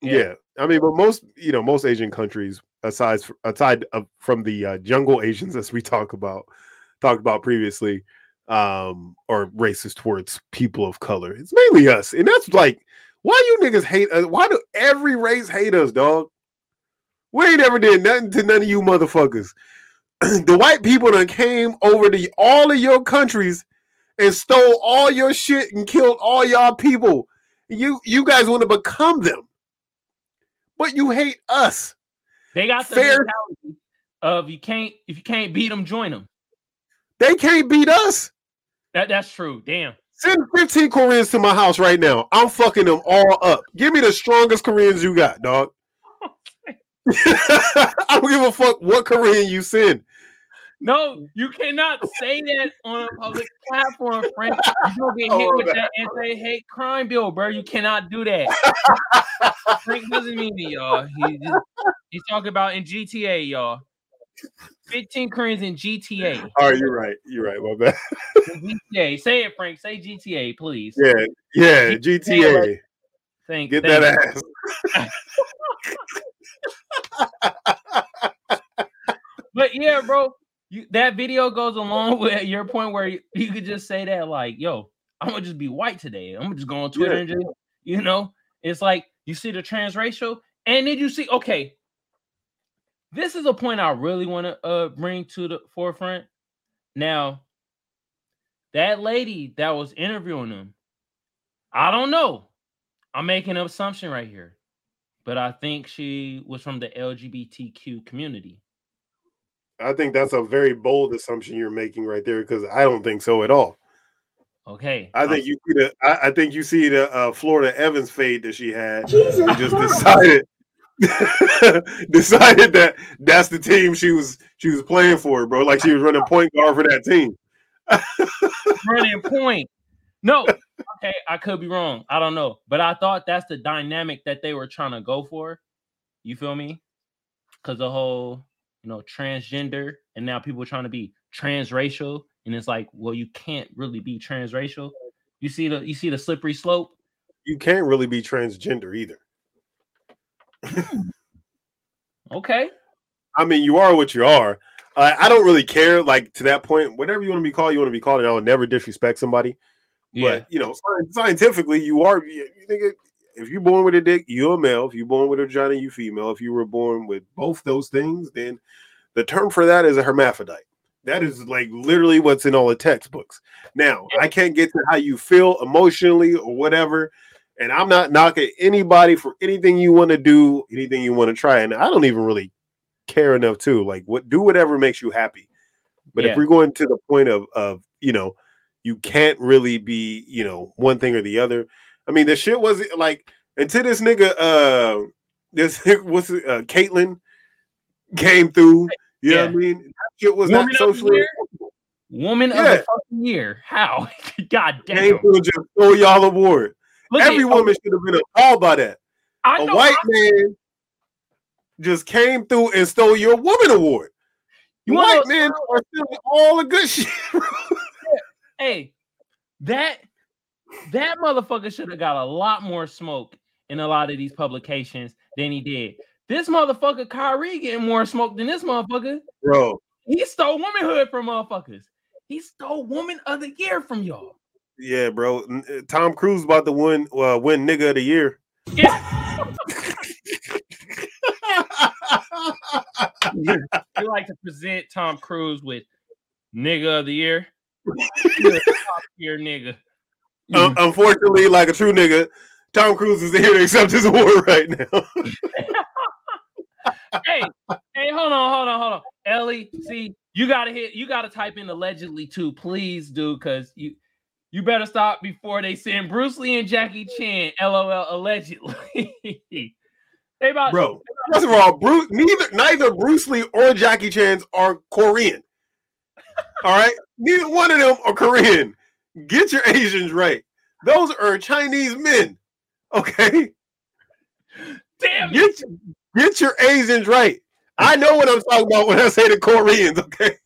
[SPEAKER 2] Yeah.
[SPEAKER 1] Yeah.
[SPEAKER 2] I mean, but most you know most Asian countries, aside aside from the uh, jungle Asians as we [laughs] talk about talked about previously, um, are racist towards people of color. It's mainly us, and that's like why you niggas hate us. Why do every race hate us, dog? We ain't ever did nothing to none of you motherfuckers. [clears throat] the white people that came over to all of your countries and stole all your shit and killed all y'all people. You you guys want to become them, but you hate us.
[SPEAKER 1] They got the
[SPEAKER 2] Fair-
[SPEAKER 1] mentality of you can't if you can't beat them, join them.
[SPEAKER 2] They can't beat us.
[SPEAKER 1] That that's true. Damn.
[SPEAKER 2] Send 15 Koreans to my house right now. I'm fucking them all up. Give me the strongest Koreans you got, dog. [laughs] I don't give a fuck what Korean you send.
[SPEAKER 1] No, you cannot say that on a public platform, Frank. You'll get hit
[SPEAKER 2] Oh,
[SPEAKER 1] with
[SPEAKER 2] man.
[SPEAKER 1] that anti-hate crime bill, bro. You cannot do that. [laughs] Frank doesn't mean it, y'all. He just, he's talking about in GTA, y'all. 15 Koreans in GTA.
[SPEAKER 2] All right, you're right. You're right. My bad.
[SPEAKER 1] GTA. Say it, Frank. Say GTA, please.
[SPEAKER 2] Yeah, yeah. GTA.
[SPEAKER 1] Thank,
[SPEAKER 2] Get
[SPEAKER 1] thank
[SPEAKER 2] that
[SPEAKER 1] you.
[SPEAKER 2] ass. [laughs]
[SPEAKER 1] But yeah, bro, you, that video goes along [laughs] with your point where you, you could just say that, like, yo, I'm gonna just be white today. I'm gonna just go on Twitter
[SPEAKER 2] Yeah.
[SPEAKER 1] and just, you know, it's like you see the transracial, and then you see, okay, this is a point I really want to uh bring to the forefront. Now, that lady that was interviewing him, I don't know. I'm making an assumption right here, but I think she was from the LGBTQ community.
[SPEAKER 2] I think that's a very bold assumption you're making right there because I don't think so at all.
[SPEAKER 1] Okay.
[SPEAKER 2] I think you see the I, I think you see the uh, Florida Evans fade that she had.
[SPEAKER 3] Jesus
[SPEAKER 2] and just decided [laughs] decided that that's the team she was she was playing for, bro. Like she was running point guard for that team. [laughs]
[SPEAKER 1] running point. No, okay, I could be wrong. I don't know, but I thought that's the dynamic that they were trying to go for. You feel me? Because the whole, you know, transgender, and now people are trying to be transracial, and it's like, well, you can't really be transracial. You see the you see the slippery slope.
[SPEAKER 2] You can't really be transgender either. [laughs]
[SPEAKER 1] Okay,
[SPEAKER 2] I mean, you are what you are. Uh, I don't really care. Like to that point, whatever you want to be called, you want to be called, and I will never disrespect somebody.
[SPEAKER 1] yeah,
[SPEAKER 2] But you know, scientifically, you are. You, you think it- if you're born with a dick, you're a male. If you're born with a vagina, you're female. If you were born with both those things, then the term for that is a hermaphrodite. That is like literally what's in all the textbooks. Now, I can't get to how you feel emotionally or whatever, and I'm not knocking anybody for anything you want to do, anything you want to try, and I don't even really care enough to like what do whatever makes you happy. But
[SPEAKER 1] Yeah.
[SPEAKER 2] if we're going to the point of of you know you can't really be, you know, one thing or the other. I mean, the shit was like until this nigga, uh, [laughs] this what's it, uh, Caitlyn came through. You know what I mean? That shit was
[SPEAKER 1] Woman
[SPEAKER 2] not socially
[SPEAKER 1] woman of the fucking year. How? [laughs] God damn!
[SPEAKER 2] came through and just stole y'all award.
[SPEAKER 1] Look
[SPEAKER 2] Every woman should have been appalled by that.
[SPEAKER 1] I
[SPEAKER 2] A white
[SPEAKER 1] I-
[SPEAKER 2] man just came through and stole your woman award.
[SPEAKER 1] You
[SPEAKER 2] white men are stealing all the good [laughs] shit.
[SPEAKER 1] hey, that that motherfucker should have got a lot more smoke in a lot of these publications than he did. This motherfucker Kyrie getting more smoke than this motherfucker.
[SPEAKER 2] Bro,
[SPEAKER 1] He stole womanhood from motherfuckers. He stole woman of the year from y'all.
[SPEAKER 2] yeah, bro. Uh, Tom Cruise about to win uh, win nigga of the year. [laughs]
[SPEAKER 1] Yeah. we like to present Tom Cruise with nigga of the year. [laughs] Top tier nigga.
[SPEAKER 2] Un- unfortunately, like a true nigga, Tom Cruise is here to accept his award right now. [laughs]
[SPEAKER 1] hey, hey, hold on, hold on, hold on. Ellie, see, you gotta hit, you gotta type in allegedly too, please do, because you you better stop before they send Bruce Lee and Jackie Chan, LOL, allegedly. [laughs] they about
[SPEAKER 2] Bro, first of all, Bruce neither neither Bruce Lee or Jackie Chan's are Korean. All right, neither one of them are Korean. Get your Asians right. Those are Chinese men. Okay,
[SPEAKER 1] damn
[SPEAKER 2] get get your Asians right. I know what I'm talking about when I say the Koreans. Okay,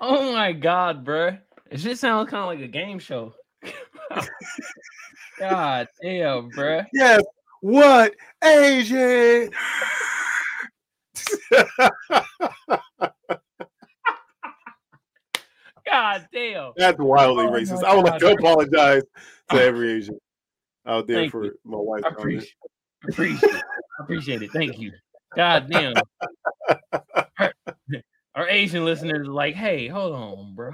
[SPEAKER 1] Oh my god, bruh. It just sounds kind of like a game show. [laughs] god damn, bruh.
[SPEAKER 2] yes. What Asian? [laughs]
[SPEAKER 1] God damn.
[SPEAKER 2] That's wildly
[SPEAKER 1] Oh my
[SPEAKER 2] racist. I would like to apologize to [laughs] every Asian out there
[SPEAKER 1] Thank
[SPEAKER 2] for
[SPEAKER 1] you.
[SPEAKER 2] my wife.
[SPEAKER 1] I appreciate, appreciate, it. I appreciate it. Thank you. God damn. [laughs] Our, our Asian listeners are like, hey, hold on, bro.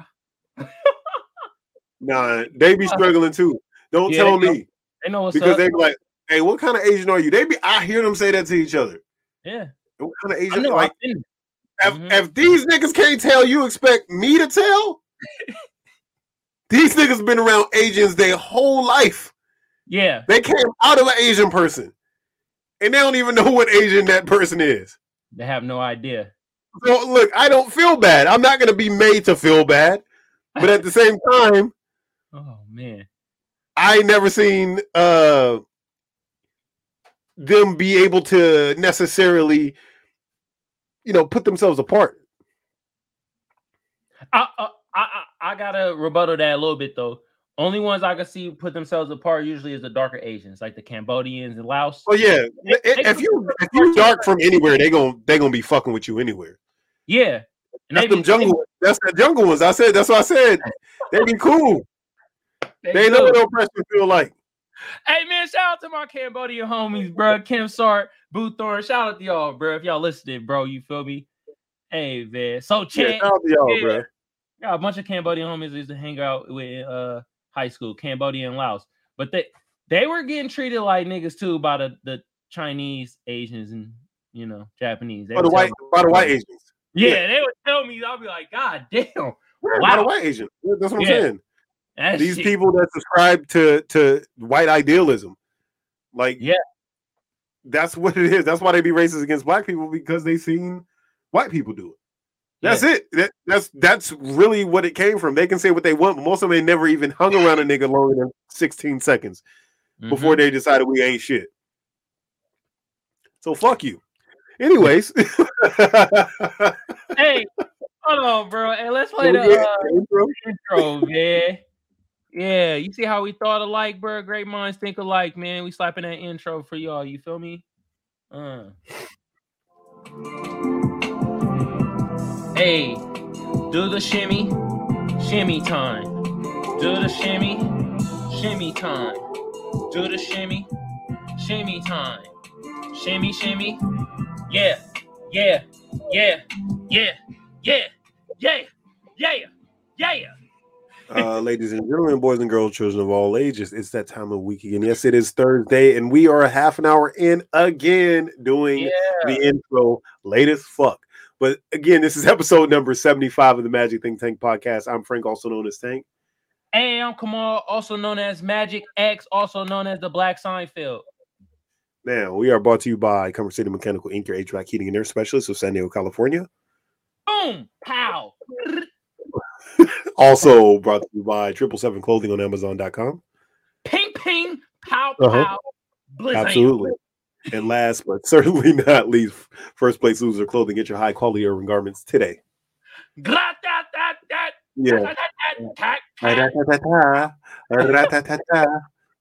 [SPEAKER 2] Nah, they be struggling too. Don't
[SPEAKER 1] Yeah,
[SPEAKER 2] tell
[SPEAKER 1] they know
[SPEAKER 2] me
[SPEAKER 1] They know what's
[SPEAKER 2] because
[SPEAKER 1] up.
[SPEAKER 2] they be like, "Hey, what kind of Asian are you?" They be. I hear them say that to each other.
[SPEAKER 1] yeah.
[SPEAKER 2] What kind of
[SPEAKER 1] I
[SPEAKER 2] Asian?
[SPEAKER 1] know.
[SPEAKER 2] Like,
[SPEAKER 1] I've been-
[SPEAKER 2] if,
[SPEAKER 1] Mhm.
[SPEAKER 2] if these niggas can't tell, you expect me to tell? These niggas been around Asians their whole life.
[SPEAKER 1] yeah.
[SPEAKER 2] They came out of an Asian person, and they don't even know what Asian that person is.
[SPEAKER 1] They have no idea.
[SPEAKER 2] So look, I don't feel bad. I'm not gonna be made to feel bad, but at the same time, [laughs]
[SPEAKER 1] Oh man.
[SPEAKER 2] I never seen uh them be able to necessarily, you know, put themselves apart.
[SPEAKER 1] I, I I gotta rebuttal that a little bit though. Only ones I can see put themselves apart usually is the darker Asians, like the Cambodians and Laos.
[SPEAKER 2] Oh yeah,
[SPEAKER 1] They- they
[SPEAKER 2] if you if you dark from anywhere, they gon' they gonna be fucking with you anywhere.
[SPEAKER 1] Yeah. And
[SPEAKER 2] That's them jungle. That's the jungle ones. I said. That's what I said. They be cool. [laughs]
[SPEAKER 1] they
[SPEAKER 2] They ain't
[SPEAKER 1] do.
[SPEAKER 2] never feel like.
[SPEAKER 1] Hey man, shout out to my Cambodian homies, bro. Kim Sart, Boo Thorne. Shout out to y'all, bro. If y'all listening, bro, you feel me? Hey man. So
[SPEAKER 2] Yeah, shout out to y'all,
[SPEAKER 1] yeah.
[SPEAKER 2] bro.
[SPEAKER 1] Got a bunch of Cambodian homies used to hang out with uh high school, Cambodian Laos. But they they were getting treated like niggas too by the, the Chinese, Asians, and you know, Japanese. They
[SPEAKER 2] By the white,
[SPEAKER 1] me-
[SPEAKER 2] by the white Asians.
[SPEAKER 1] yeah, they would tell me, I'll be like, God damn,
[SPEAKER 2] Yeah, By the white Asians. That's what I'm
[SPEAKER 1] Yeah.
[SPEAKER 2] saying.
[SPEAKER 1] that
[SPEAKER 2] These
[SPEAKER 1] shit-
[SPEAKER 2] people that subscribe to to white idealism, like
[SPEAKER 1] Yeah.
[SPEAKER 2] that's what it is. That's why they be racist against black people because they seen white people do it. That's it. That, that's that's really what it came from. They can say what they want, but most of them ain't never even hung around a nigga longer than 16 seconds before
[SPEAKER 1] Mhm.
[SPEAKER 2] they decided we ain't shit. So fuck you. Anyways, [laughs]
[SPEAKER 1] Hey, hold on, bro. Hey, let's play the uh,
[SPEAKER 2] intro.
[SPEAKER 1] intro, man. Yeah, you see how we thought alike, bro? Great minds think alike, man. We slapping that intro for y'all. You feel me? Uh. Hey, do the shimmy, shimmy time. Do the shimmy, shimmy time. Do the shimmy, shimmy time. Shimmy, shimmy. Yeah, yeah, yeah, yeah, yeah, yeah, yeah, yeah.
[SPEAKER 2] uh, ladies and gentlemen, boys and girls, children of all ages, it's that time of week again. Yes, it is Thursday, and we are a half an hour in again doing
[SPEAKER 1] Yeah.
[SPEAKER 2] the intro late as fuck. But again, this is episode number 75 of the Magic Think Tank podcast. I'm Frank, also known as Tank.
[SPEAKER 1] Hey, I'm Kamal, also known as Magic X, also known as the Black Seinfeld.
[SPEAKER 2] Now, we are brought to you by Comfort City Mechanical Inc., your HVAC heating and air specialist of San Diego, California.
[SPEAKER 1] Boom, pow.
[SPEAKER 2] Also brought to you by Triple Seven Clothing on Amazon.com.
[SPEAKER 1] Ping, ping, pow, pow.
[SPEAKER 2] Uh-huh. Absolutely. And last but [laughs] certainly not least, first place loser clothing. Get your high quality urban garments today. Yeah.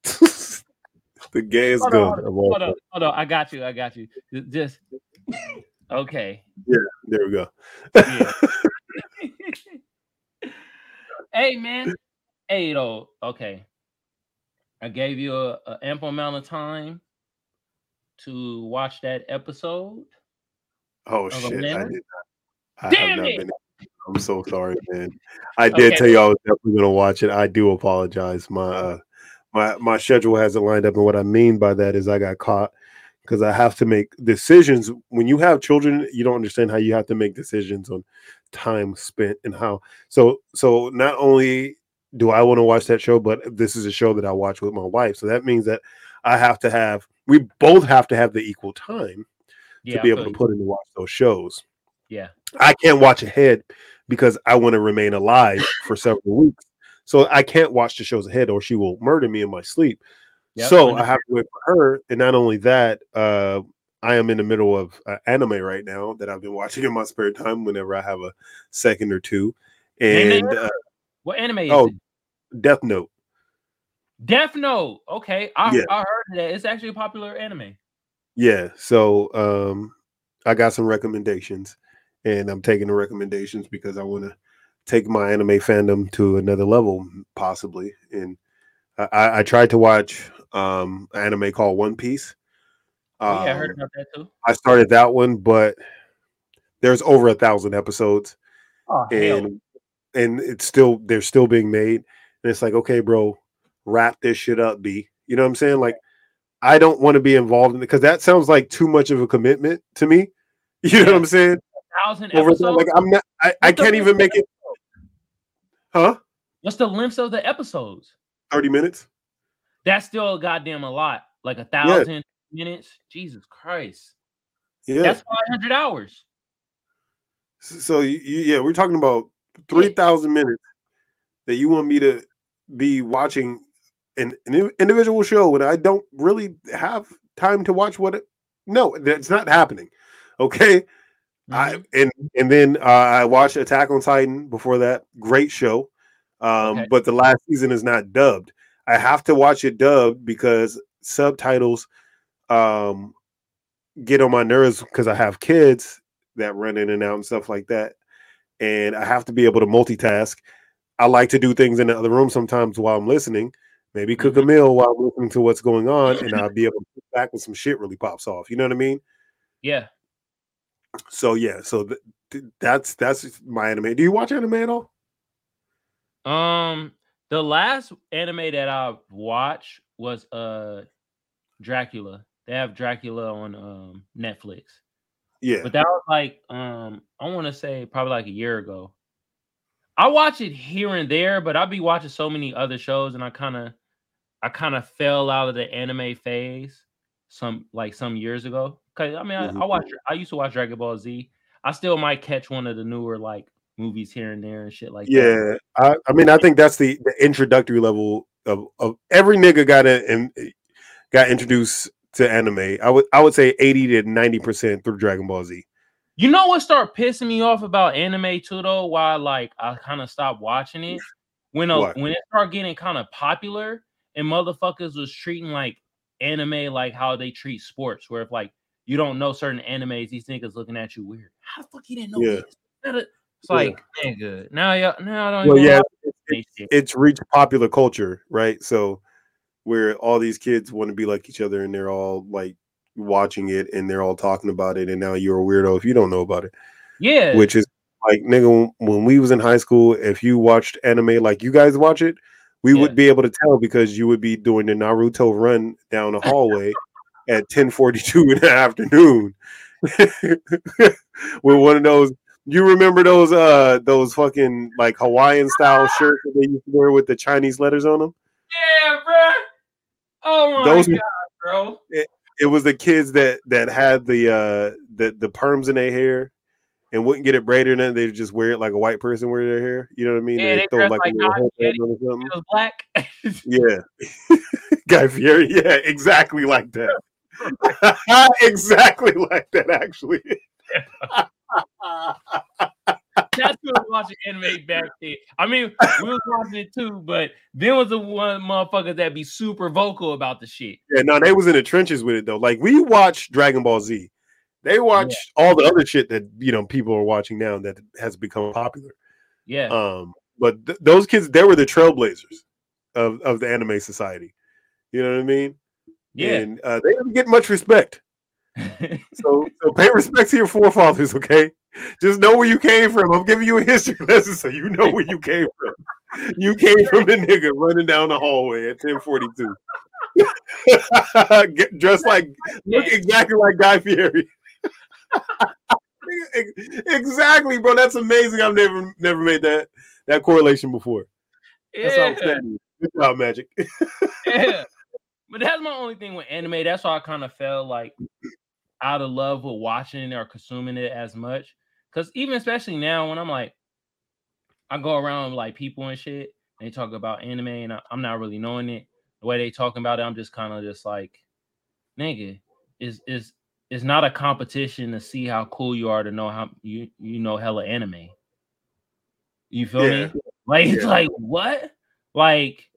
[SPEAKER 2] [laughs] the gay is
[SPEAKER 1] Hold
[SPEAKER 2] good.
[SPEAKER 1] on, Hold on, hold on. I got you. I got you. Just okay.
[SPEAKER 2] Yeah, there we go.
[SPEAKER 1] Yeah. [laughs] hey man. Hey though. Okay. I gave you a, a ample amount of time to watch that episode.
[SPEAKER 2] Oh shit! I did not, I
[SPEAKER 1] Damn
[SPEAKER 2] have not
[SPEAKER 1] it!
[SPEAKER 2] Been, I'm so sorry, man. I did
[SPEAKER 1] Okay.
[SPEAKER 2] tell you I was definitely gonna watch it. I do apologize. My uh, my my schedule hasn't lined up, and what I mean by that is I got caught because I have to make decisions. When you have children, you don't understand how you have to make decisions on time spent and how. So so not only do I want to watch that show, but this is a show that I watch with my wife. So that means that I have to have. We both have to have the equal time
[SPEAKER 1] Yeah,
[SPEAKER 2] to be able to put in to watch those shows.
[SPEAKER 1] Yeah.
[SPEAKER 2] I can't watch ahead because I want to remain alive for several weeks. So I can't watch the shows ahead or she will murder me in my sleep.
[SPEAKER 1] Yep,
[SPEAKER 2] so
[SPEAKER 1] I
[SPEAKER 2] I have to wait for her. And not only that, uh, I am in the middle of uh, anime right now that I've been watching in my spare time whenever I have a second or two. And uh,
[SPEAKER 1] What anime is
[SPEAKER 2] Oh.
[SPEAKER 1] it?
[SPEAKER 2] Death Note.
[SPEAKER 1] Death Note. Okay, I,
[SPEAKER 2] Yeah.
[SPEAKER 1] I heard that. It's actually a popular anime.
[SPEAKER 2] Yeah. So um I got some recommendations and I'm taking the recommendations because I want to take my anime fandom to another level, possibly. And I- I, tried to watch um an anime called One Piece.
[SPEAKER 1] Oh, yeah, I heard
[SPEAKER 2] Um,
[SPEAKER 1] about that too.
[SPEAKER 2] I started that one, but there's over a thousand episodes
[SPEAKER 1] Oh hell.
[SPEAKER 2] and and it's still they're still being made. And it's like, okay, bro, wrap this shit up, B. You know what I'm saying? Like, I don't want to be involved in it because that sounds like too much of a commitment to me. [laughs] You know what I'm saying?
[SPEAKER 1] Thousand
[SPEAKER 2] Over
[SPEAKER 1] episodes.
[SPEAKER 2] like I'm not I, I can't even make it huh?
[SPEAKER 1] What's the length of the episodes?
[SPEAKER 2] 30 minutes.
[SPEAKER 1] That's still a goddamn a lot. Like a thousand minutes. Jesus Christ.
[SPEAKER 2] Yeah.
[SPEAKER 1] That's 500 hours.
[SPEAKER 2] So you, you- yeah, we're talking about three thousand minutes that you want me to be watching an, an individual show when I don't really have time to watch what it. No, that's not happening. Okay, I
[SPEAKER 1] Mhm.
[SPEAKER 2] and and then uh, I watched Attack on Titan before that. Great show, um,
[SPEAKER 1] Okay.
[SPEAKER 2] but the last season is not dubbed. I have to watch it dubbed because subtitles um, get on my nerves because I have kids that run in and out and stuff like that, and I have to be able to multitask. I like to do things in the other room sometimes while I'm listening. Maybe cook a meal while listening to what's going on, and I'll be able to back when some shit really pops off. You know what I mean?
[SPEAKER 1] Yeah.
[SPEAKER 2] So yeah, so th- th- that's that's my anime. Do you watch anime at all?
[SPEAKER 1] Um, the last anime that I watched was uh Dracula. They have Dracula on um Netflix.
[SPEAKER 2] Yeah,
[SPEAKER 1] But that was like um I want to say probably like a year ago. I watch it here and there, but I'll be watching so many other shows and I kind of I kind of fell out of the anime phase some like some years ago. Cause I mean I, I
[SPEAKER 2] Mhm.
[SPEAKER 1] watch I used to watch Dragon Ball Z. I still might catch one of the newer like movies here and there and shit like that.
[SPEAKER 2] yeah. I, I mean, I think that's the, the introductory level of, of every nigga got in, and got introduced to anime. I would I would say eighty to ninety percent through Dragon Ball Z.
[SPEAKER 1] You know what started pissing me off about anime too though? Why like I kind of stopped watching it when a,
[SPEAKER 2] What?
[SPEAKER 1] when it started getting kind of popular and motherfuckers was treating like anime like how they treat sports, where if like you don't know certain animes, these niggas looking at you weird. How the fuck you didn't know
[SPEAKER 2] Yeah.
[SPEAKER 1] this? That it- It's
[SPEAKER 2] Yeah.
[SPEAKER 1] like nigga, now y'all now I don't
[SPEAKER 2] Well, yeah,
[SPEAKER 1] shit.
[SPEAKER 2] it's reached popular culture, right? So where all these kids want to be like each other and they're all like watching it and they're all talking about it and now you're a weirdo if you don't know about it.
[SPEAKER 1] yeah,
[SPEAKER 2] Which is like nigga when we was in high school if you watched anime like you guys watch it, we
[SPEAKER 1] Yeah.
[SPEAKER 2] would be able to tell because you would be doing the Naruto run down the hallway at 10:42 in the afternoon. [laughs] With one of those you remember those uh those fucking like Hawaiian style shirts that they used to wear with the Chinese letters on them?
[SPEAKER 1] yeah, bro. Oh my
[SPEAKER 2] Those-
[SPEAKER 1] god, bro.
[SPEAKER 2] It was the kids that that had the uh the the perms in their hair and wouldn't get it braided and they just wear it like a white person wear their hair. You know what I mean?
[SPEAKER 1] Yeah, they dress like
[SPEAKER 2] a little headband or something.
[SPEAKER 1] It was black. [laughs]
[SPEAKER 2] Yeah. [laughs] Guy Fieri. Yeah, exactly like that. [laughs] exactly like that, actually.
[SPEAKER 1] That's who was watching anime back then. I mean, we was watching it too, but then was the one motherfuckers that be super vocal about the shit.
[SPEAKER 2] Yeah, no, they was in the trenches with it though. Like we watched Dragon Ball Z. They watched all the other shit that you know people are watching now that has become popular.
[SPEAKER 1] Yeah,
[SPEAKER 2] Um, but th- those kids, they were the trailblazers of, of the anime society. You know what I mean?
[SPEAKER 1] yeah.
[SPEAKER 2] And uh, they didn't get much respect. [laughs] So, so pay respect to your forefathers, okay? Just know where you came from. I'm giving you a history [laughs] lesson so you know where you came from. You came from a nigga running down the hallway at 1042. [laughs] Get- Dressed like look exactly like Guy Fieri. Ex- [laughs] exactly, bro. That's amazing. I've never never made that that correlation before. That's
[SPEAKER 1] yeah,
[SPEAKER 2] outstanding. Good job, Magic. [laughs]
[SPEAKER 1] yeah. But that's my only thing with anime. That's why I kind of felt like out of love with watching or consuming it as much. Because even especially now, when I'm like, I go around like people and shit, and they talk about anime, and I, I'm not really knowing it. The way they talking about it, I'm just kind of just like, nigga, is is is not a competition to see how cool you are to know how you you know hella anime. You feel
[SPEAKER 2] Yeah.
[SPEAKER 1] me? Like it's [laughs]
[SPEAKER 2] Yeah.
[SPEAKER 1] like what? Like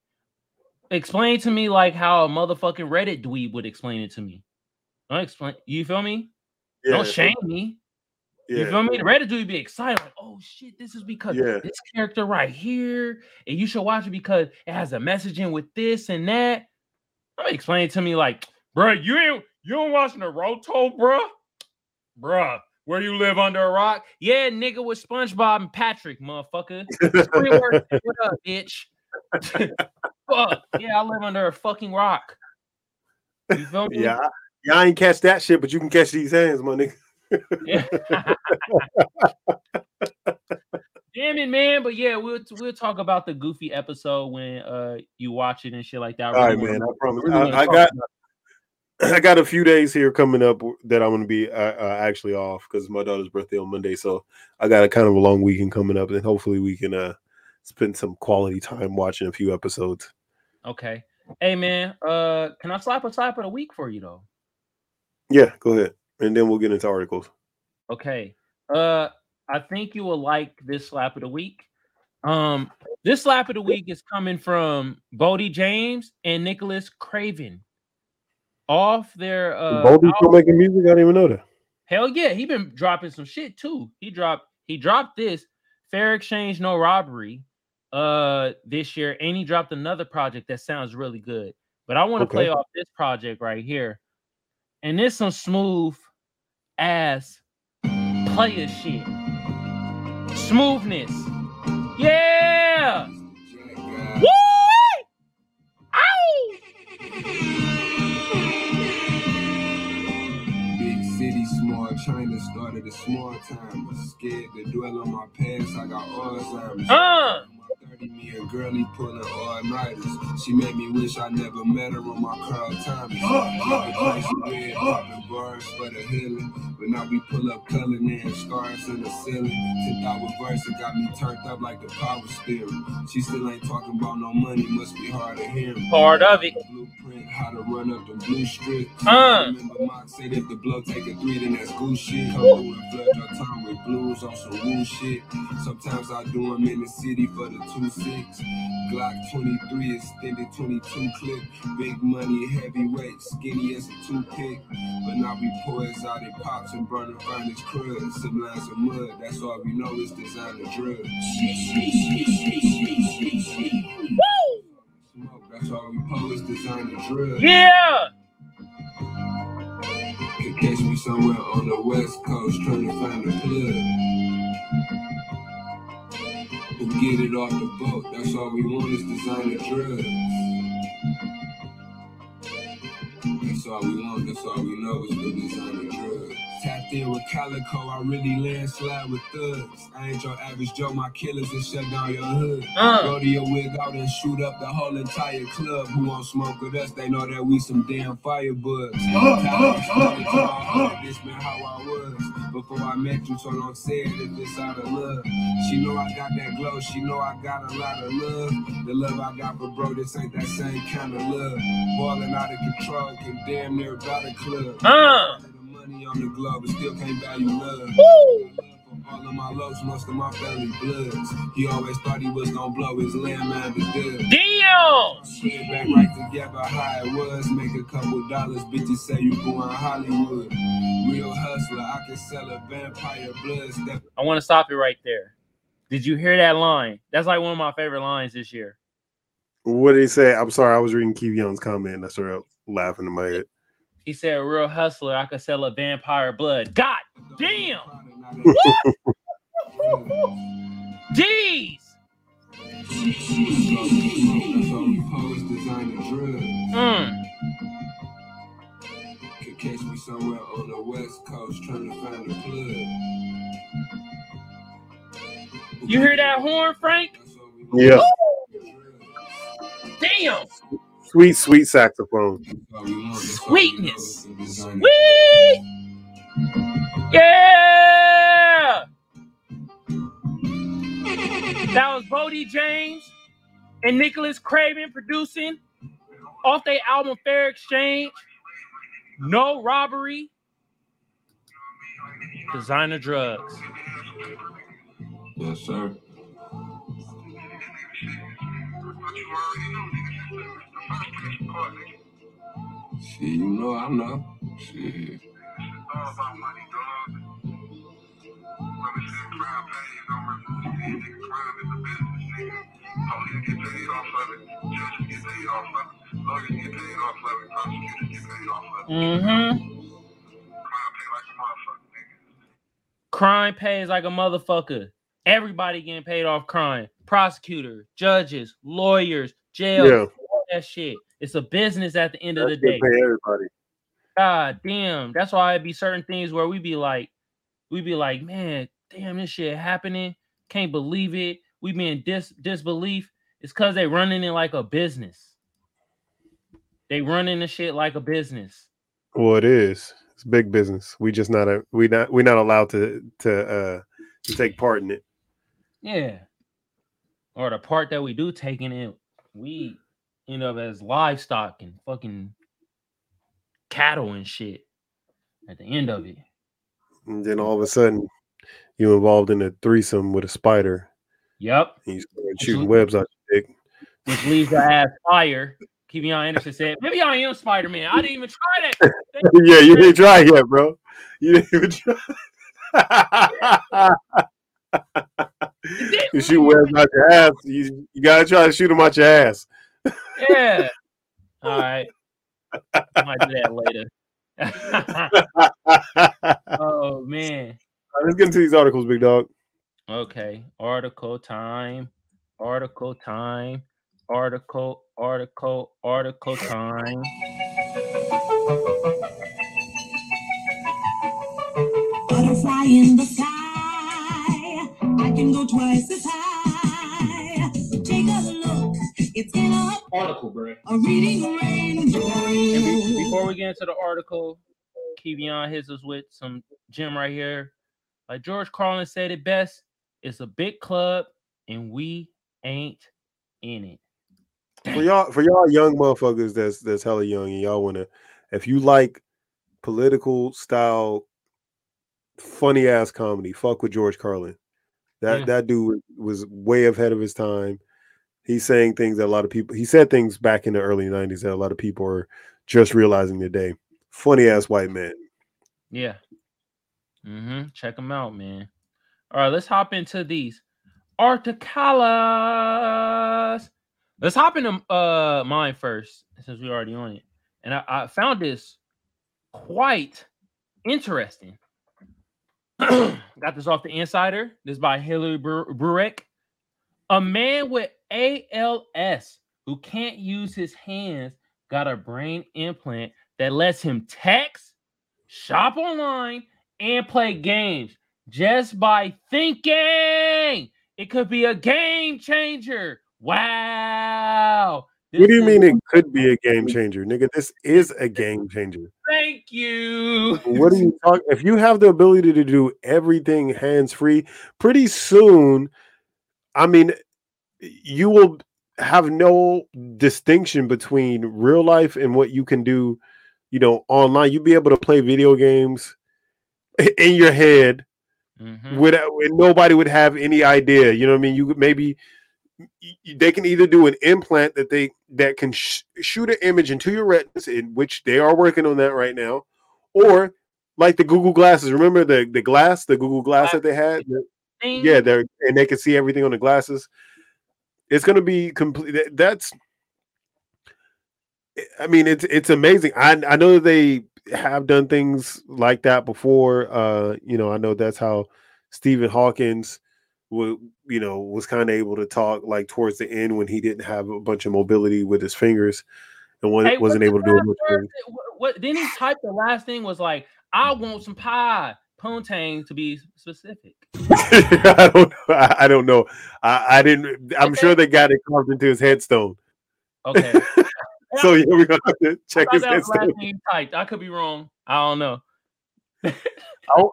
[SPEAKER 1] explain to me like how a motherfucking Reddit dweeb would explain it to me. Don't explain. You feel me? Don't shame me. You
[SPEAKER 2] Yeah.
[SPEAKER 1] feel me? The Reddit dude be excited, like, oh shit, this is because
[SPEAKER 2] Yeah.
[SPEAKER 1] this character right here, and you should watch it because it has a messaging with this and that. I'm explaining to me like, bruh, you ain't you don't watch Naruto, bruh, bruh. Where you live under a rock? Yeah, nigga with SpongeBob and Patrick, motherfucker. Squidward, what up, [laughs] bitch? [laughs] Fuck. Yeah, I live under a fucking rock. You feel me?
[SPEAKER 2] yeah, I- yeah, I ain't catch that shit, but you can catch these hands, my nigga. [laughs]
[SPEAKER 1] Damn it, man! But yeah, we'll we'll talk about the goofy episode when uh you watch it and shit like that.
[SPEAKER 2] All right, man. I promise.
[SPEAKER 1] really
[SPEAKER 2] I, I got [clears throat] I got a few days here coming up that I'm gonna be uh, uh, actually off because my daughter's birthday on Monday, so I got a kind of a long weekend coming up, and hopefully we can uh spend some quality time watching a few episodes.
[SPEAKER 1] Okay. Hey man, uh, can I slap a slap of the week for you though?
[SPEAKER 2] Yeah, go ahead, and then we'll get into articles.
[SPEAKER 1] Okay. Uh, I think you will like this slap of the week. Um, this slap of the week is coming from Boldy James and Nicholas Craven off their uh
[SPEAKER 2] Boldy's still making music. I didn't even know that.
[SPEAKER 1] Hell yeah, he been dropping some shit too. He dropped he dropped this fair exchange no robbery uh this year and he dropped another project that sounds really good. But I want to play off this project right here. And this some smooth ass player shit. Smoothness. Yeah.
[SPEAKER 6] Small China started a small time. Scared to dwell on my past. I got Alzheimer's.
[SPEAKER 1] Uh.
[SPEAKER 6] My 30 me a girlie pulling all nighters. She made me wish I never met her on my Carl Thomas. Uh, uh, uh, Red popping bars for the healing. But now we pull up color and scars in the ceiling. Tipped out with verse and got me turned up like the power steering. She still ain't talking about no money, must be hard to hear.
[SPEAKER 1] Part of it.
[SPEAKER 6] Blueprint, how to run up the blue strips.
[SPEAKER 1] Uh.
[SPEAKER 6] Remember Mock said if the blow take a three, then that's goose shit. Come through and flood your tongue with blues on some woo shit. Sometimes I do them in the city for the 2-6. Glock 23, extended 22 clip. Big money, heavyweight, skinny as a toothpick. But now we poise out in pops and burn around his crud. Some lines of mud, that's all we know is designer drugs. Smoke, that's all we pose, designer drugs.
[SPEAKER 1] Yeah.
[SPEAKER 6] Could catch me somewhere on the west coast trying to find a plug. Who get it off the boat? That's all we want is designer drugs. That's all we want, that's all we know is the designer drugs. Tapped in with Calico, I really landslide with thugs. I ain't your average Joe, my killers and shut down your hood.
[SPEAKER 1] Uh.
[SPEAKER 6] Go to your wig out and shoot up the whole entire club. Who won't smoke with us? They know that we some damn firebugs. Uh, uh, Time uh, exploded to my heart, This man how I was before I met you, so don't say it if it's out of love. She know I got that glow, she know I got a lot of love. The love I got for bro, this ain't that same kind of love. Balling out of control, can damn near about a club.
[SPEAKER 1] Uh.
[SPEAKER 6] The money on the globe, but still can't value love.
[SPEAKER 1] Woo!
[SPEAKER 6] All of my lows, most of my family bloods. He always thought he was gonna blow his landmine, but good.
[SPEAKER 1] Damn.
[SPEAKER 6] Put it back right together how it was. Make a couple dollars, bitches say you going Hollywood. Real hustler, I can sell a vampire blood. Step
[SPEAKER 1] I want to stop it right there. Did you hear that line? That's like one of my favorite lines this year.
[SPEAKER 2] What did he say? I'm sorry, I was reading Keith Young's comment and I started laughing in my head.
[SPEAKER 1] He said, "Real hustler, I could sell a vampire blood." God damn. Jeez.
[SPEAKER 6] That's all we pose, designer drugs.
[SPEAKER 1] Mm.
[SPEAKER 6] Could catch me somewhere on the west coast trying to find a plug.
[SPEAKER 1] You hear that horn, Frank?
[SPEAKER 6] That's all we
[SPEAKER 2] Yeah,
[SPEAKER 1] Damn.
[SPEAKER 2] sweet, sweet saxophone.
[SPEAKER 6] That's all we want, that's all we know
[SPEAKER 1] Sweetness.
[SPEAKER 6] is the designer
[SPEAKER 1] Sweet. Yeah. That was Boldy James and Nicholas Craven producing off their album Fair Exchange. No robbery. Designer drugs.
[SPEAKER 6] Yes, sir. Shit, you know I know.
[SPEAKER 1] Mm-hmm. Crime pays like a motherfucker. Everybody getting paid off crime. Prosecutor, judges, lawyers, jail,
[SPEAKER 2] Yeah,
[SPEAKER 1] all that shit. It's a business at the end of the day.
[SPEAKER 2] pay everybody.
[SPEAKER 1] God damn. That's why it'd be certain things where we be like, we be like, man, damn, this shit happening. Can't believe it. We be in dis disbelief. It's because they running it like a business. They running the shit like a business.
[SPEAKER 2] Well, it is. It's big business. We just not a we not we not allowed to to uh to take part in it.
[SPEAKER 1] Yeah. Or the part that we do take in it, we end up as livestock and fucking cattle and shit at the end of it.
[SPEAKER 2] And then all of a sudden, you involved in a threesome with a spider.
[SPEAKER 1] Yep.
[SPEAKER 2] And you started shooting webs out your dick.
[SPEAKER 1] Which leaves the ass [laughs] fire. Kevion Anderson said, Maybe I am Spider Man. I didn't even try that. [laughs]
[SPEAKER 2] Yeah, you didn't try yet, bro. You didn't even try. [laughs]
[SPEAKER 1] It didn't
[SPEAKER 2] you shoot webs out your ass. You, you gotta try to shoot them out your ass.
[SPEAKER 1] Yeah. All right. I might do that later. [laughs] oh man.
[SPEAKER 2] Let's get into these articles, big dog.
[SPEAKER 1] Okay. Article time. Article time. Article, article, article time.
[SPEAKER 7] Butterfly in the sky. I can go twice as high. Take a look. It's in a,
[SPEAKER 5] Article, bro.
[SPEAKER 7] a reading rainbow.
[SPEAKER 1] And before we get into the article, Kevion hits us with some gem right here. Like George Carlin said it best, it's a big club and we ain't in it.
[SPEAKER 2] For y'all, for y'all young motherfuckers that's that's hella young and y'all wanna if you like political style funny ass comedy, fuck with George Carlin. That
[SPEAKER 1] Yeah.
[SPEAKER 2] that dude was way ahead of his time. He's saying things that a lot of people he said things back in the early 90s that a lot of people are just realizing today. Funny ass white man.
[SPEAKER 1] Yeah. Mm-hmm. Check them out, man. All right, let's hop into these articles. Let's hop into uh mine first, since we're already on it. And I, I found this quite interesting. [clears throat] Got this off the insider. This is by Hillary Bur- Burek. A man with ALS who can't use his hands got a brain implant that lets him text, shop online, and play games just by thinking. It could be a game changer. Wow.
[SPEAKER 2] What do you mean it could be a game changer? Nigga, this is a game changer.
[SPEAKER 1] Thank you.
[SPEAKER 2] What are you talking? If you have the ability to do everything hands free, pretty soon, I mean, you will have no distinction between real life and what you can do, you know, online. You'll be able to play video games in your head
[SPEAKER 1] Mhm.
[SPEAKER 2] without and nobody would have any idea. You know what I mean? You could maybe they can either do an implant that they that can sh- shoot an image into your retinas, in which they are working on that right now, or like the Google glasses. Remember the the glass, the Google glass that they had? Yeah, they're and they can see everything on the glasses. It's going to be complete. That's. I mean, it's it's amazing. I I know they have done things like that before. Uh, you know, I know that's how Stephen Hawkins, wa- you know, was kind of able to talk like towards the end when he didn't have a bunch of mobility with his fingers and wa-
[SPEAKER 1] Hey,
[SPEAKER 2] wasn't able to do it.
[SPEAKER 1] last
[SPEAKER 2] bunch of
[SPEAKER 1] word?
[SPEAKER 2] things.
[SPEAKER 1] What, didn't he typed the last thing was like, I want some pie. Pontang to be specific. [laughs]
[SPEAKER 2] I don't know. I, I don't know. I, I didn't. I'm sure they got it carved into his headstone.
[SPEAKER 1] Okay. [laughs]
[SPEAKER 2] So yeah, we're gonna have to
[SPEAKER 1] I
[SPEAKER 2] check his
[SPEAKER 1] that was the last
[SPEAKER 2] headstone.
[SPEAKER 1] typed. I could be wrong. I don't know. [laughs] oh.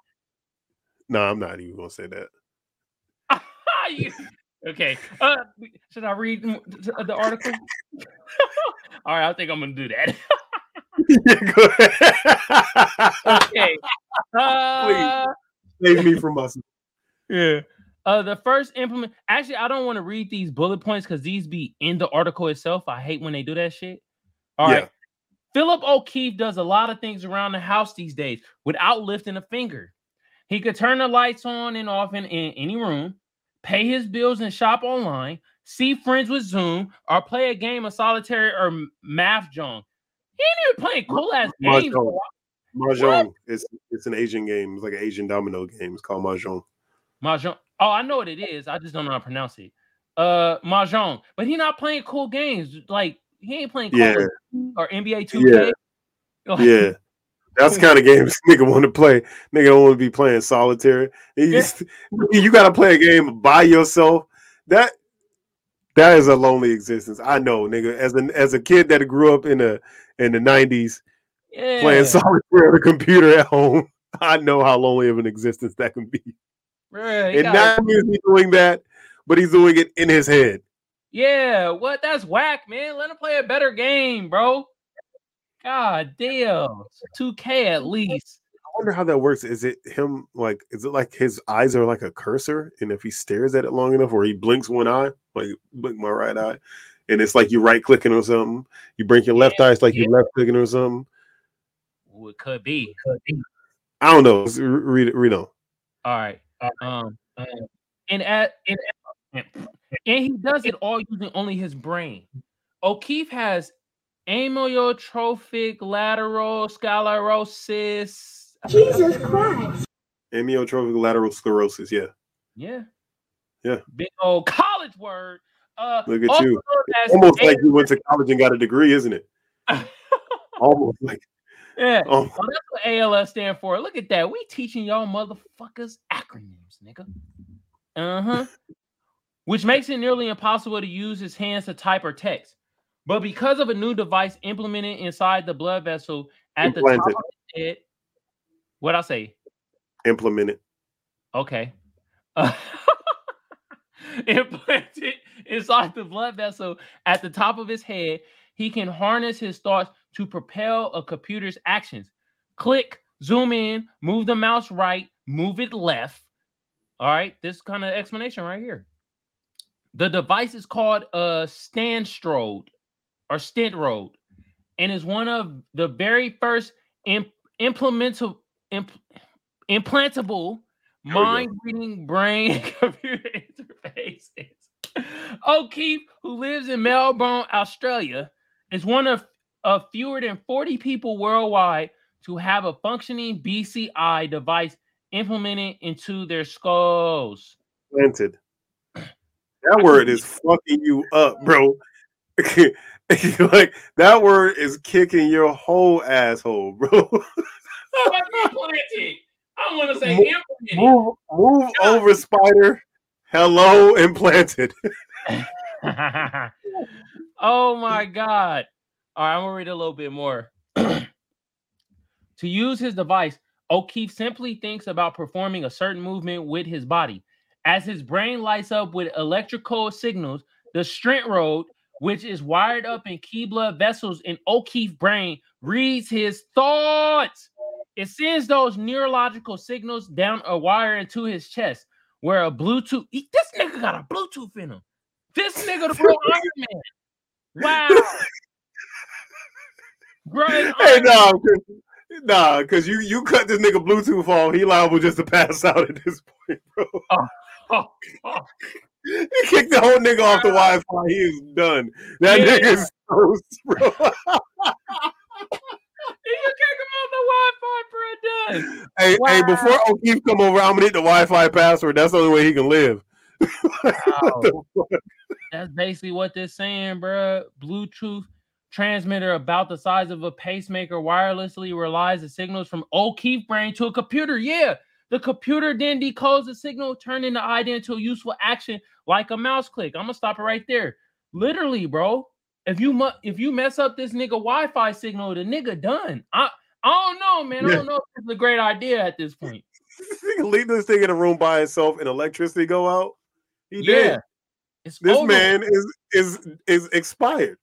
[SPEAKER 2] No, I'm not even gonna say that.
[SPEAKER 1] You- okay. Uh, should I read the article? All right, I think I'm gonna do that.
[SPEAKER 2] Yeah, go ahead.
[SPEAKER 1] okay. Uh,
[SPEAKER 2] Save me from us.
[SPEAKER 1] Yeah. Uh, the first implement. Actually, I don't want to read these bullet points because these be in the article itself. I hate when they do that shit. All right.
[SPEAKER 2] Yeah.
[SPEAKER 1] Philip O'Keefe does a lot of things around the house these days without lifting a finger. He could turn the lights on and off in, in any room, pay his bills and shop online, see friends with Zoom, or play a game of solitaire or m- mahjong. He ain't even playing cool ass games.
[SPEAKER 2] Mahjong. Mahjong. It's it's an Asian game. It's like an Asian domino game. It's called Mahjong.
[SPEAKER 1] Mahjong. Oh, I know what it is. I just don't know how to pronounce it. Uh, Mahjong. But he not playing cool games. Like he ain't playing
[SPEAKER 2] Yeah.
[SPEAKER 1] Or NBA 2K. [laughs] Like,
[SPEAKER 2] Yeah. That's [laughs] the kind of games nigga want to play. Nigga don't want to be playing solitaire. You, you got to play a game by yourself. That that is a lonely existence. I know, nigga. As an as a kid that grew up in the in the nineties,
[SPEAKER 1] Yeah.
[SPEAKER 2] playing solitaire on a computer at home. [laughs] I know how lonely of an existence that can be.
[SPEAKER 1] He
[SPEAKER 2] And not only is he doing that, but he's doing it in his head.
[SPEAKER 1] yeah, what? That's whack, man. Let him play a better game, bro. God damn. 2K at least.
[SPEAKER 2] I wonder how that works. Is it him like is it like his eyes are like a cursor? And if he stares at it long enough or he blinks one eye, like blink my right eye, and it's like you right clicking or something, you blink your left eye, it's like you left clicking or something.
[SPEAKER 1] It could be. Could be.
[SPEAKER 2] I don't know. Read it, read on.
[SPEAKER 1] All right. Um, and at and, and he does it all using only his brain. O'Keefe has amyotrophic lateral sclerosis.
[SPEAKER 3] Jesus Christ.
[SPEAKER 2] Amyotrophic lateral sclerosis. Yeah.
[SPEAKER 1] Yeah.
[SPEAKER 2] Yeah.
[SPEAKER 1] Big old college word. Uh,
[SPEAKER 2] Look at you.
[SPEAKER 1] known as
[SPEAKER 2] Almost like you went to college and got a degree, isn't it? [laughs] Almost like
[SPEAKER 1] yeah.
[SPEAKER 2] oh
[SPEAKER 1] Well, that's what ALS stand for. Look at that. We teaching y'all motherfuckers acronyms, nigga. Uh huh. Which makes it nearly impossible to use his hands to type or text. But because of a new device implemented inside the blood vessel at the top of his head, what I say?
[SPEAKER 2] implement it.
[SPEAKER 1] Okay. Uh, [laughs] implanted inside the blood vessel at the top of his head, he can harness his thoughts to propel a computer's actions. Click, zoom in, move the mouse right, move it left. All right, this kind of explanation right here. The device is called a Stanstrode or Stentrode and is one of the very first imp- implementable imp- implantable
[SPEAKER 2] There we go.
[SPEAKER 1] mind reading brain [laughs] computer interfaces. O'Keefe, who lives in Melbourne, Australia, is one of, of fewer than 40 people worldwide to have a functioning BCI device implemented into their skulls.
[SPEAKER 2] Planted. That word is fucking you up, bro. [laughs] like that word is kicking your whole asshole, bro.
[SPEAKER 1] implemented. I want to say
[SPEAKER 2] Mo-
[SPEAKER 1] implemented.
[SPEAKER 2] move, move over, spider. Hello, implanted. [laughs] [laughs]
[SPEAKER 1] oh my god. All right, I'm gonna read a little bit more. [clears throat] to use his device, O'Keefe simply thinks about performing a certain movement with his body. As his brain lights up with electrical signals, the Stentrode, which is wired up in key blood vessels in O'Keefe's brain, reads his thoughts. It sends those neurological signals down a wire into his chest, where a Bluetooth. This nigga got a Bluetooth in him. This nigga the [laughs] real Iron Man. Wow. [laughs]
[SPEAKER 2] Hey,
[SPEAKER 1] Iron
[SPEAKER 2] nah, 'cause- nah, because you you cut this nigga Bluetooth off. He liable just to pass [laughs] out at this point, bro.
[SPEAKER 1] Oh, [laughs] oh.
[SPEAKER 2] He kicked the whole nigga off the Wi-Fi. He is done. That
[SPEAKER 1] Yeah.
[SPEAKER 2] nigga is toast, bro.
[SPEAKER 1] You kick him off the Wi-Fi, bro. Done.
[SPEAKER 2] hey, hey,
[SPEAKER 1] Wow.
[SPEAKER 2] before O'Keefe come over, I'm gonna hit the Wi-Fi password. That's the only way he can live.
[SPEAKER 1] Wow. That's basically what they're saying, bro. Bluetooth transmitter about the size of a pacemaker wirelessly relies the signals from O'Keefe brain to a computer. Yeah, the computer then decodes the signal, turning the idea into a useful action like a mouse click. I'm gonna stop it right there. Literally, bro. If you mu- if you mess up this nigga Wi-Fi signal, the nigga done. I I don't know, man. I don't know if it's a great idea at this point. [laughs]
[SPEAKER 2] Leave this thing in a room by itself and electricity go out. He
[SPEAKER 1] Yeah.
[SPEAKER 2] did.
[SPEAKER 1] It's
[SPEAKER 2] This
[SPEAKER 1] over.
[SPEAKER 2] man is is is expired.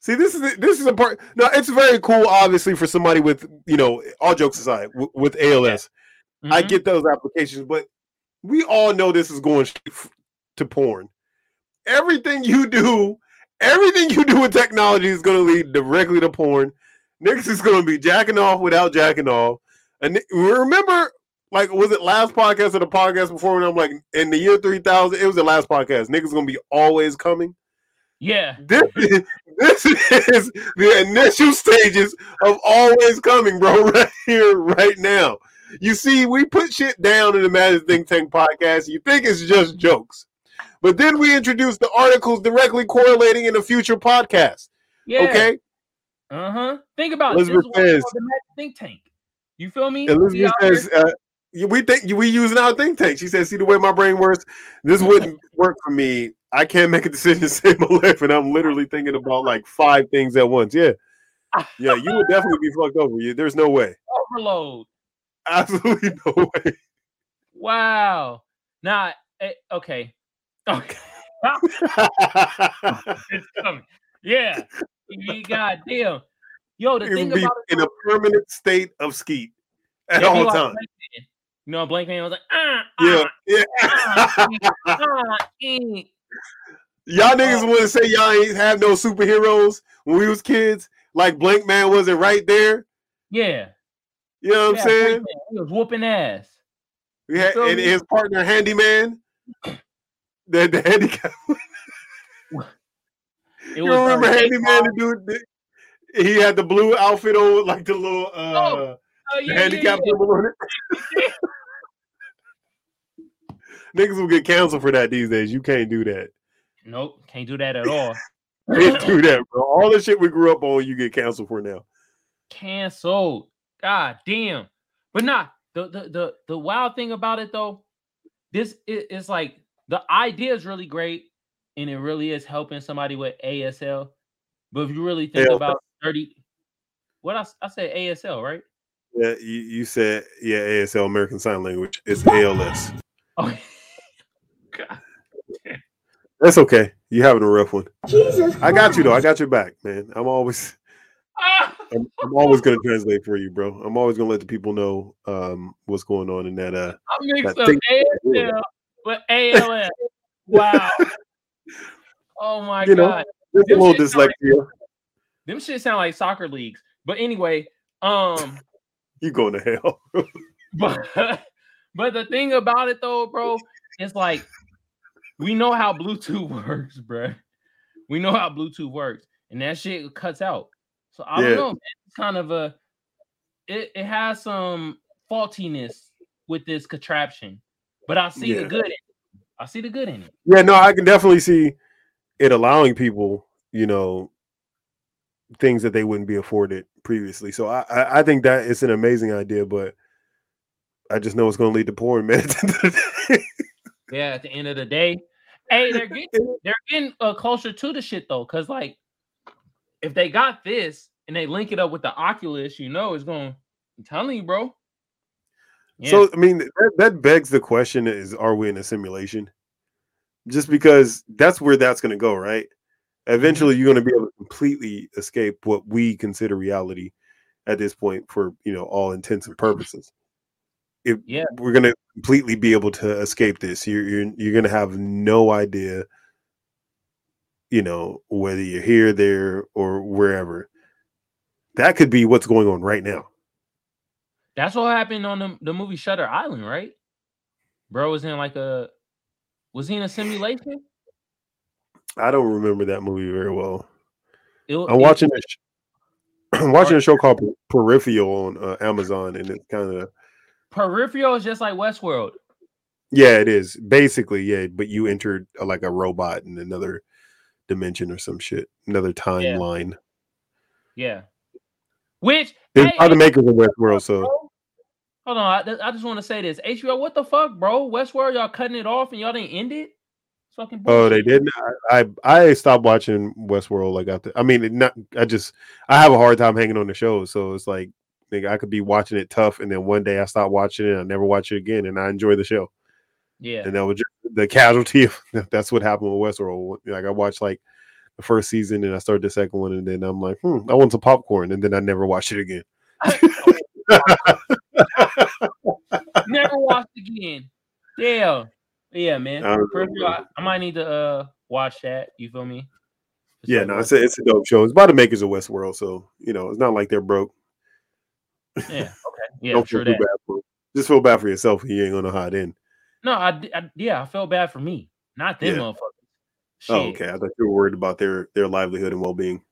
[SPEAKER 2] See, this is this is a part. Now, it's very cool, obviously, for somebody with you know, all jokes aside, w- with ALS. I
[SPEAKER 1] Mhm.
[SPEAKER 2] get those applications, but we all know this is going to porn. Everything you do, everything you do with technology is going to lead directly to porn. Niggas is going to be jacking off without jacking off. And remember, like, was it last podcast or the podcast before when I'm like, in the year 3000, it was the last podcast. Niggas is going to be always coming.
[SPEAKER 1] Yeah.
[SPEAKER 2] This is, this is the initial stages of always coming, bro, [laughs] right here, right now. You see, we put shit down in the Magic Think Tank podcast. You think it's just jokes. But then we introduce the articles directly correlating in a future podcast.
[SPEAKER 1] Yeah.
[SPEAKER 2] Okay?
[SPEAKER 1] Uh huh. Think about it. This
[SPEAKER 2] Elizabeth
[SPEAKER 1] is
[SPEAKER 2] says-
[SPEAKER 1] the Magic think tank. You feel me?
[SPEAKER 2] Elizabeth says, uh, we think we using our think tank. She says, see the way my brain works? This wouldn't [laughs] work for me. I can't make a decision to save my life. And I'm literally thinking about like five things at once. Yeah. Yeah, you would definitely be fucked over. You, there's no way.
[SPEAKER 1] Overload.
[SPEAKER 2] Absolutely [laughs] no way.
[SPEAKER 1] Wow. Nah. eh, okay. Okay. it's [laughs] coming. Yeah. You goddamn. Yo, the
[SPEAKER 2] You
[SPEAKER 1] thing
[SPEAKER 2] would be
[SPEAKER 1] about it,
[SPEAKER 2] in a permanent state of skeet at
[SPEAKER 1] be
[SPEAKER 2] all times.
[SPEAKER 1] You know, Blank Man was like, ah,
[SPEAKER 2] Yeah,
[SPEAKER 1] ah,
[SPEAKER 2] yeah.
[SPEAKER 1] ah, ah, eh.
[SPEAKER 2] Y'all niggas want to say y'all ain't have no superheroes when we was kids, like Blank Man wasn't right there.
[SPEAKER 1] yeah.
[SPEAKER 2] You know what
[SPEAKER 1] yeah,
[SPEAKER 2] I'm saying?
[SPEAKER 1] He was whooping ass.
[SPEAKER 2] We had
[SPEAKER 1] feel
[SPEAKER 2] and his partner Handyman. The the handicap. [laughs]
[SPEAKER 1] It
[SPEAKER 2] You
[SPEAKER 1] was uh,
[SPEAKER 2] remember Handyman? The dude, he had the blue outfit on, like the little uh,
[SPEAKER 1] Oh, Oh,
[SPEAKER 2] the
[SPEAKER 1] yeah, yeah,
[SPEAKER 2] handicap
[SPEAKER 1] yeah.
[SPEAKER 2] symbol on it. Niggas will get canceled for that these days. You can't do that.
[SPEAKER 1] Nope, can't do that at all. [laughs]
[SPEAKER 2] Can't do that, bro. All the shit we grew up on, you get canceled for now.
[SPEAKER 1] canceled. God damn. But nah, the the the, the wild thing about it though, this is it's like the idea is really great and it really is helping somebody with ASL. But if you really think
[SPEAKER 2] ASL.
[SPEAKER 1] about 30, what I, I said ASL, right?
[SPEAKER 2] Yeah, you, you said yeah, ASL American Sign Language. It's ALS.
[SPEAKER 1] Oh, [laughs] God.
[SPEAKER 2] That's okay. You having a rough one.
[SPEAKER 3] Jesus
[SPEAKER 2] I got you though. I got your back, man. I'm always! [laughs] I'm, I'm always gonna translate for you, bro. I'm always gonna let the people know um what's going on in that uh
[SPEAKER 1] I mixed up ASL with ALS. Wow. [laughs] Oh my
[SPEAKER 2] You know,
[SPEAKER 1] god.
[SPEAKER 2] there's a little dyslexia.
[SPEAKER 1] Them shit sound like soccer leagues. But anyway, um
[SPEAKER 2] You going to hell. [laughs]
[SPEAKER 1] But [laughs] but the thing about it though, bro, it's like we know how Bluetooth [laughs] works, bro. We know how Bluetooth works, and that shit cuts out. So I
[SPEAKER 2] Yeah.
[SPEAKER 1] don't know, man. It's kind of a it, it has some faultiness with this contraption, but I see the good in it. I see the good in it.
[SPEAKER 2] Yeah, no, I can definitely see it allowing people, you know, things that they wouldn't be afforded previously. So I, I, think that it's an amazing idea, but I just know it's going to lead to porn, [laughs] man.
[SPEAKER 1] Yeah, at the end of the day. Hey, they're getting [laughs] they're getting uh, closer to the shit though, because like if they got this and they link it up with the Oculus, you know it's going. I'm telling you, bro. Yeah.
[SPEAKER 2] So I mean, that, that begs the question: Is are we in a simulation? Just because that's where that's going to go, right? Mm-hmm. Eventually, you're going to be able to completely escape what we consider reality at this point, for you know all intents and purposes. If
[SPEAKER 1] Yeah.
[SPEAKER 2] we're going to completely be able to escape this, you're you're, you're going to have no idea, you know, whether you're here, there, or wherever. That could be what's going on right now.
[SPEAKER 1] That's what happened on the, the movie Shutter Island, right? Bro was in like a was he in a simulation?
[SPEAKER 2] I don't remember that movie very well.
[SPEAKER 1] It,
[SPEAKER 2] I'm
[SPEAKER 1] it-
[SPEAKER 2] watching [clears throat] I'm watching a show called Peripheral on uh, Amazon, and it's kind of
[SPEAKER 1] Peripheral is just like Westworld.
[SPEAKER 2] yeah, it is basically yeah. But you entered uh, like a robot in another dimension or some shit, another timeline.
[SPEAKER 1] Yeah. Which
[SPEAKER 2] It's by the makers of Westworld, so
[SPEAKER 1] hold on, I, I just want to say this. HBO, what the fuck, bro? Westworld, y'all cutting it off and y'all didn't end it? Fucking
[SPEAKER 2] oh, they didn't. I, I I stopped watching Westworld like after. I mean, not. I just I have a hard time hanging on the show, so it's like nigga, I could be watching it tough, and then one day I stop watching it, and I never watch it again, and I enjoy the show.
[SPEAKER 1] Yeah.
[SPEAKER 2] and that was just the casualty of [laughs] that's what happened with Westworld. Like I watched like the first season and I started the second one, and then I'm like, hmm, I want some popcorn, and then I never watched it again. [laughs] [laughs]
[SPEAKER 1] Never watched again. Damn. Yeah, man.
[SPEAKER 2] I
[SPEAKER 1] Peripheral. I, I might need to uh watch that. You feel me?
[SPEAKER 2] Yeah,
[SPEAKER 1] like
[SPEAKER 2] no, it's a, it's a dope show. It's by the makers of Westworld, so you know it's not like they're broke.
[SPEAKER 1] yeah. [laughs] Okay. Yeah,
[SPEAKER 2] Don't
[SPEAKER 1] sure
[SPEAKER 2] feel bad for Just feel bad for yourself. You ain't gonna it end.
[SPEAKER 1] No, I, I- yeah, I felt bad for me, not them
[SPEAKER 2] Yeah.
[SPEAKER 1] motherfuckers.
[SPEAKER 2] Oh, okay. I thought you were worried about their their livelihood and well being.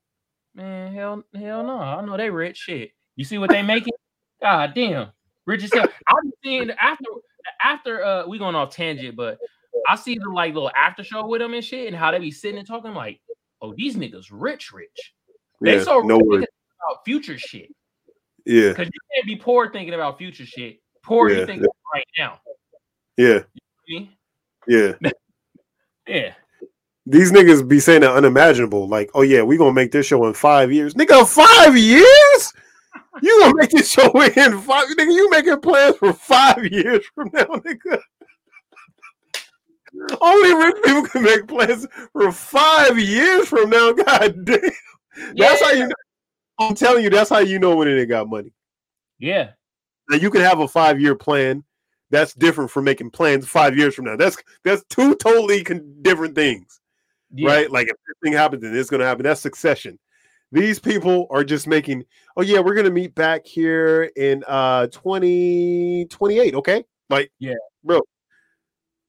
[SPEAKER 1] Man, hell, hell no. I know they rich. Shit. You see what they making? God damn. Rich as hell. I'm seeing after after uh we going off tangent, but I see the like little after show with them and shit and how they be sitting and talking like, oh, these niggas rich, rich. They
[SPEAKER 2] Yeah,
[SPEAKER 1] so
[SPEAKER 2] no
[SPEAKER 1] rich about future shit.
[SPEAKER 2] Yeah,
[SPEAKER 1] Because you can't be poor thinking about future shit. Poor
[SPEAKER 2] Yeah,
[SPEAKER 1] you think right now.
[SPEAKER 2] yeah,
[SPEAKER 1] See?
[SPEAKER 2] yeah. [laughs]
[SPEAKER 1] Yeah.
[SPEAKER 2] These niggas be saying the unimaginable, like, "Oh yeah, we gonna make this show in five years, nigga. Five years? You gonna make this show in five? Nigga, you making plans for five years from now, nigga? Only rich people can make plans for five years from now. God damn, that's how you. Know. I'm telling you, that's how you know when they got money.
[SPEAKER 1] Yeah.
[SPEAKER 2] Now you can have a five year plan. That's different from making plans five years from now. That's that's two totally con- different things,
[SPEAKER 1] yeah.
[SPEAKER 2] right? Like if this thing happens, then it's going to happen. That's succession. These people are just making. Oh yeah, we're going to meet back here in uh 2028. Okay, like
[SPEAKER 1] Yeah.
[SPEAKER 2] bro.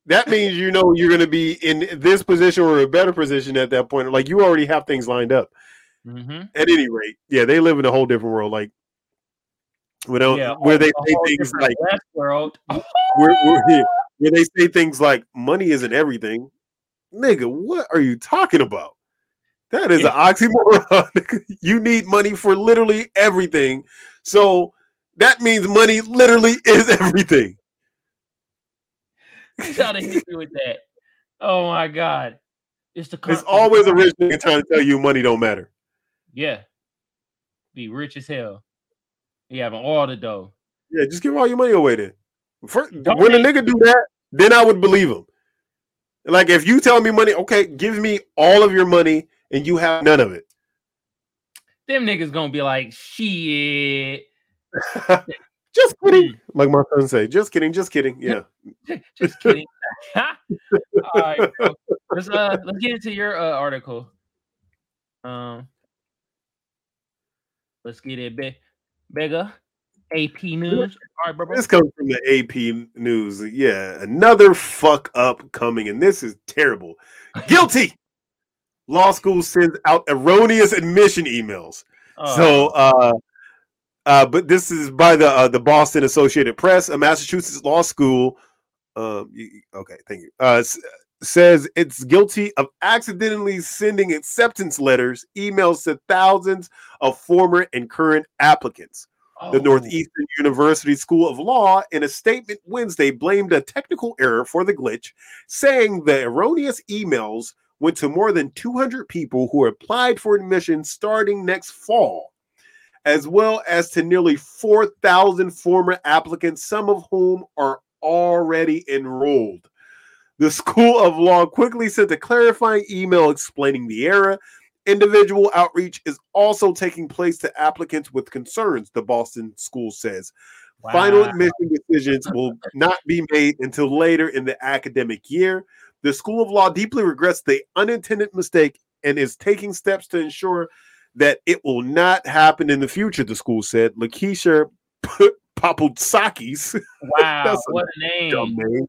[SPEAKER 2] That means you know you're going to be in this position or a better position at that point. Like you already have things lined up.
[SPEAKER 1] Mm-hmm.
[SPEAKER 2] At any rate, yeah, they live in a whole different world. Like they-
[SPEAKER 1] Yeah,
[SPEAKER 2] where they say things like
[SPEAKER 1] Westworld. [laughs]
[SPEAKER 2] where, where, yeah, where they say things like money isn't everything. Nigga, what are you talking about? That is an oxymoron. [laughs] you need money for literally everything. So that means money literally [laughs] is everything.
[SPEAKER 1] To hit you with that. Oh my god. It's the
[SPEAKER 2] It's always a rich nigga trying to tell you money don't matter.
[SPEAKER 1] Yeah. Be rich as hell. You having all the dough.
[SPEAKER 2] Yeah, just give all your money away then. Fir-
[SPEAKER 1] Don't
[SPEAKER 2] when a nigga do that, then I would believe him. Like if you tell me money, okay, give me all of your money and you have none of it.
[SPEAKER 1] Them niggas gonna be like, shit. [laughs]
[SPEAKER 2] just kidding. Like my son say, just kidding, just kidding. [laughs] Yeah.
[SPEAKER 1] Just kidding. [laughs] All right, bro. let's uh let's get into your uh, article. Um, let's get it, be- bigger. AP News. All right, bro. bro.
[SPEAKER 2] This comes from the AP news. Yeah, another fuck up coming, and this is terrible. Guilty. Law school sends out erroneous admission emails. So, uh, uh, but this is by the uh, the Boston Associated Press, a Massachusetts law school. Um, okay, thank you. Uh, says it's guilty of accidentally sending acceptance letters, emails to thousands of former and current applicants.
[SPEAKER 1] Oh,
[SPEAKER 2] The Northeastern University School of Law, in a statement Wednesday, blamed a technical error for the glitch, saying the erroneous emails went to more than 200 people who applied for admission starting next fall, as well as to nearly 4,000 former applicants, some of whom are already enrolled. The School of Law quickly sent a clarifying email explaining the error. Individual outreach is also taking place to applicants with concerns, the Boston school says. Final admission decisions will not be made until later in the academic year. The School of Law deeply regrets the unintended mistake and is taking steps to ensure that it will not happen in the future, the school said. Lakeisha Papoudakis, [laughs]
[SPEAKER 1] Wow, what a
[SPEAKER 2] dumb
[SPEAKER 1] name.
[SPEAKER 2] name.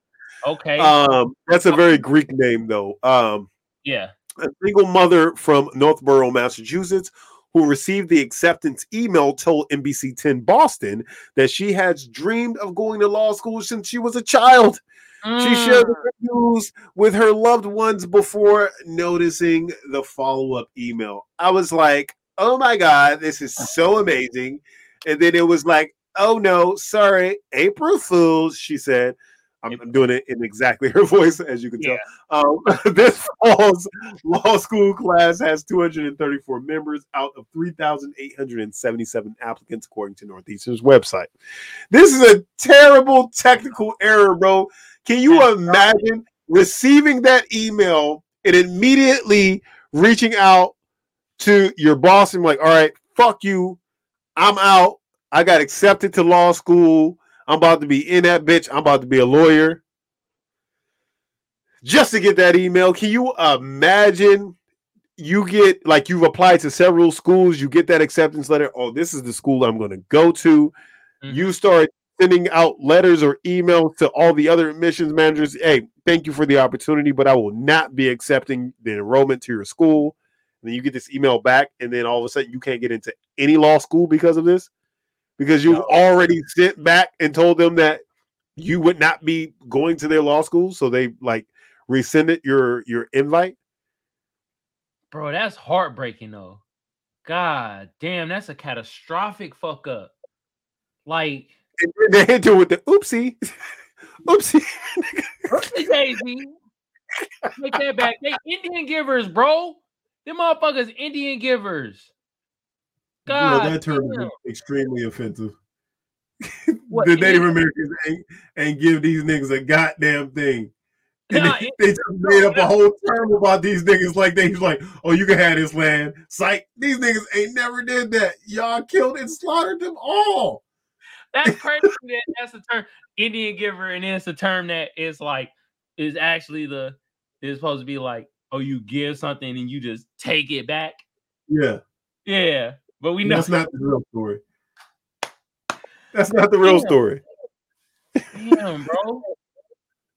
[SPEAKER 1] Okay.
[SPEAKER 2] Um, that's a very Greek name, though. Um,
[SPEAKER 1] yeah.
[SPEAKER 2] a single mother from Northborough, Massachusetts, who received the acceptance email told NBC 10 Boston that she has dreamed of going to law school since she was a child. She shared the
[SPEAKER 1] Mm.
[SPEAKER 2] news with her loved ones before noticing the follow up email. I was like, oh my God, this is so amazing. And then it was like, oh no, sorry, April Fools, she said. I'm, I'm doing it in exactly her [laughs] voice, as you can tell. Um, [laughs] this fall's law school class has 234 members out of 3,877 applicants, according to Northeastern's website. This is a terrible technical error, bro. Can you imagine receiving that email and immediately reaching out to your boss and like, all right, fuck you. I'm out. I got accepted to law school. I'm about to be in that bitch. I'm about to be a lawyer. Just to get that email. Can you imagine you get like you've applied to several schools, you get that acceptance letter. Oh, this is the school I'm going to go to. You mm-hmm. start sending out letters or emails to all the other admissions managers. Hey, thank you for the opportunity, but I will not be accepting the enrollment to your school. And then you get this email back, and then all of a sudden you can't get into any law school because of this, because you've already sent back and told them that you would not be going to their law school, so they like rescinded your your invite.
[SPEAKER 1] Bro, that's heartbreaking though. God damn, that's a catastrophic fuck up. Like,
[SPEAKER 2] And [laughs] then they hit you with the oopsie, [laughs] oopsie.
[SPEAKER 1] oopsie daisy. Take that back. They Indian givers, bro. Them motherfuckers Indian givers.
[SPEAKER 2] Bro,
[SPEAKER 1] God,
[SPEAKER 2] that term
[SPEAKER 1] damn.
[SPEAKER 2] is extremely offensive.
[SPEAKER 1] What,
[SPEAKER 2] the Native
[SPEAKER 1] Indian-
[SPEAKER 2] Americans ain't, ain't give these niggas a goddamn thing. And
[SPEAKER 1] Nah,
[SPEAKER 2] they, they just made up a whole term about these niggas like they was like, oh, you can have this land. Psych. These niggas ain't never did that. Y'all killed and slaughtered them all.
[SPEAKER 1] That's crazy. that that's the term Indian giver, and then it's a term that is like is actually the is supposed to be like, oh, you give something and you just take it back.
[SPEAKER 2] Yeah.
[SPEAKER 1] Yeah, but we know
[SPEAKER 2] That's not the real story. That's not the real
[SPEAKER 1] Damn.
[SPEAKER 2] story.
[SPEAKER 1] Damn, bro.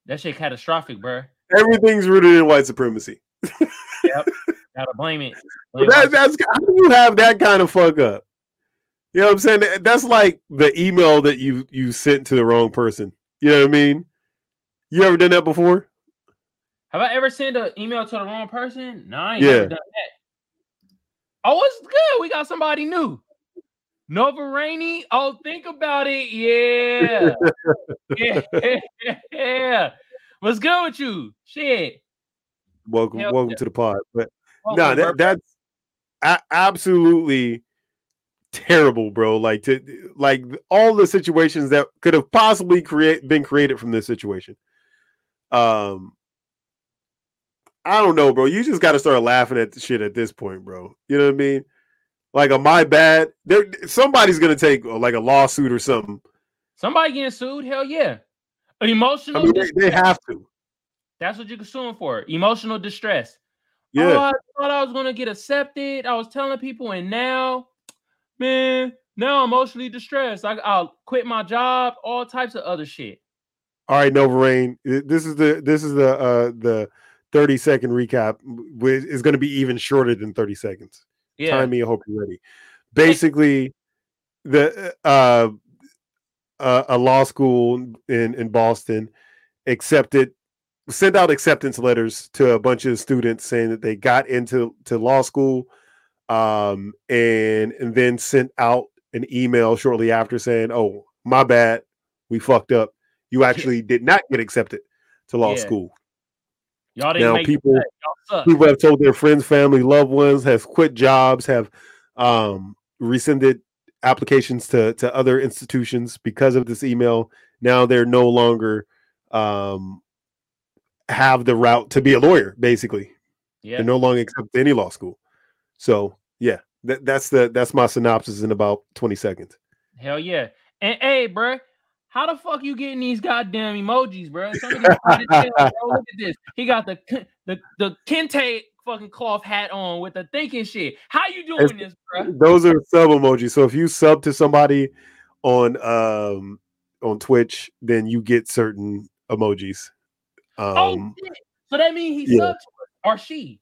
[SPEAKER 1] That shit catastrophic, bro.
[SPEAKER 2] Everything's rooted in white supremacy. [laughs] Yep.
[SPEAKER 1] Gotta blame it. Blame
[SPEAKER 2] that, that's how do you have that kind of fuck up? You know what I'm saying? That's like the email that you you sent to the wrong person. You know what I mean? You ever done that before?
[SPEAKER 1] Have I ever sent an email to the wrong person? No, I ain't
[SPEAKER 2] Yeah.
[SPEAKER 1] never done that. Oh, it's good. We got somebody new. Nova Rainy. Oh, think about it. Yeah. [laughs] yeah. yeah. [laughs] What's good with you? Shit.
[SPEAKER 2] Welcome,
[SPEAKER 1] Hell
[SPEAKER 2] welcome
[SPEAKER 1] yeah.
[SPEAKER 2] to the pod. But no,
[SPEAKER 1] bro.
[SPEAKER 2] that, that's absolutely terrible, bro. Like to like all the situations that could have possibly create been created from this situation. Um, I don't know, bro. You just got to start laughing at the shit at this point, bro. You know what I mean? Like a my bad. There, somebody's gonna take uh, like a lawsuit or something.
[SPEAKER 1] Somebody getting sued? Hell yeah. Emotional.
[SPEAKER 2] I mean, they, they have to.
[SPEAKER 1] That's what you can sue 'em for. Emotional distress. Oh,
[SPEAKER 2] Yeah.
[SPEAKER 1] I thought I was gonna get accepted. I was telling people, and now, man, now I'm emotionally distressed. I, I'll quit my job. All types of other shit.
[SPEAKER 2] All right, Nova Rain. This is the this is the uh the 30 second recap which is going to be even shorter than 30 seconds.
[SPEAKER 1] Yeah.
[SPEAKER 2] Time me, I hope you're ready. Basically, the uh, uh a law school in in Boston accepted sent out acceptance letters to a bunch of students saying that they got into to law school um and and then sent out an email shortly after saying, "Oh, my bad. We fucked up. You actually did not get accepted to law
[SPEAKER 1] Yeah.
[SPEAKER 2] school."
[SPEAKER 1] Y'all didn't
[SPEAKER 2] Now people. People have told their friends, family, loved ones, have quit jobs, have um, rescinded applications to to other institutions because of this email. Now they're no longer um, have the route to be a lawyer. Basically,
[SPEAKER 1] Yeah.
[SPEAKER 2] they're no longer accepted to any law school. So yeah, that, that's the that's my synopsis in about twenty seconds.
[SPEAKER 1] Hell yeah. And hey, bruh, how the fuck you getting these goddamn emojis, bruh? Some of these hard as hell, bro. Look at this. He got the the the kente fucking cloth hat on with the thinking shit. How you doing this, bruh?
[SPEAKER 2] Those are sub emojis. So if you sub to somebody on um on Twitch, then you get certain emojis. Um
[SPEAKER 1] oh shit. So that means he
[SPEAKER 2] yeah.
[SPEAKER 1] subbed or she.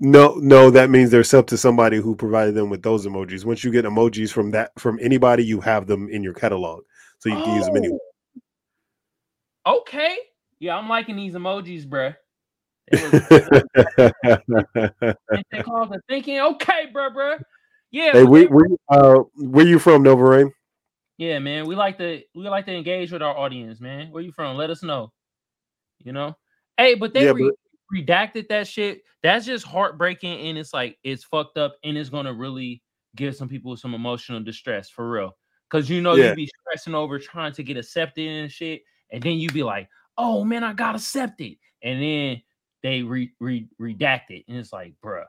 [SPEAKER 2] No, no, that means they're sub to somebody who provided them with those emojis. Once you get emojis from that from anybody, you have them in your catalog. So you can use them anyway.
[SPEAKER 1] Oh, Okay. Yeah, I'm liking these emojis, bruh. They Kente [laughs] thinking. Okay, bruh, bruh. Yeah.
[SPEAKER 2] hey, we, we uh where you from, Nova Rain?
[SPEAKER 1] Yeah, man. We like to we like to engage with our audience, man. Where you from? Let us know. You know? Hey, but they
[SPEAKER 2] Yeah,
[SPEAKER 1] re- redacted that shit. That's just heartbreaking and it's like it's fucked up and it's gonna really give some people some emotional distress for real. Cause you know
[SPEAKER 2] Yeah.
[SPEAKER 1] you be stressing over trying to get accepted and shit, and then you be like, oh man, I got accepted. And then they re, re- redact it, and it's like, bruh.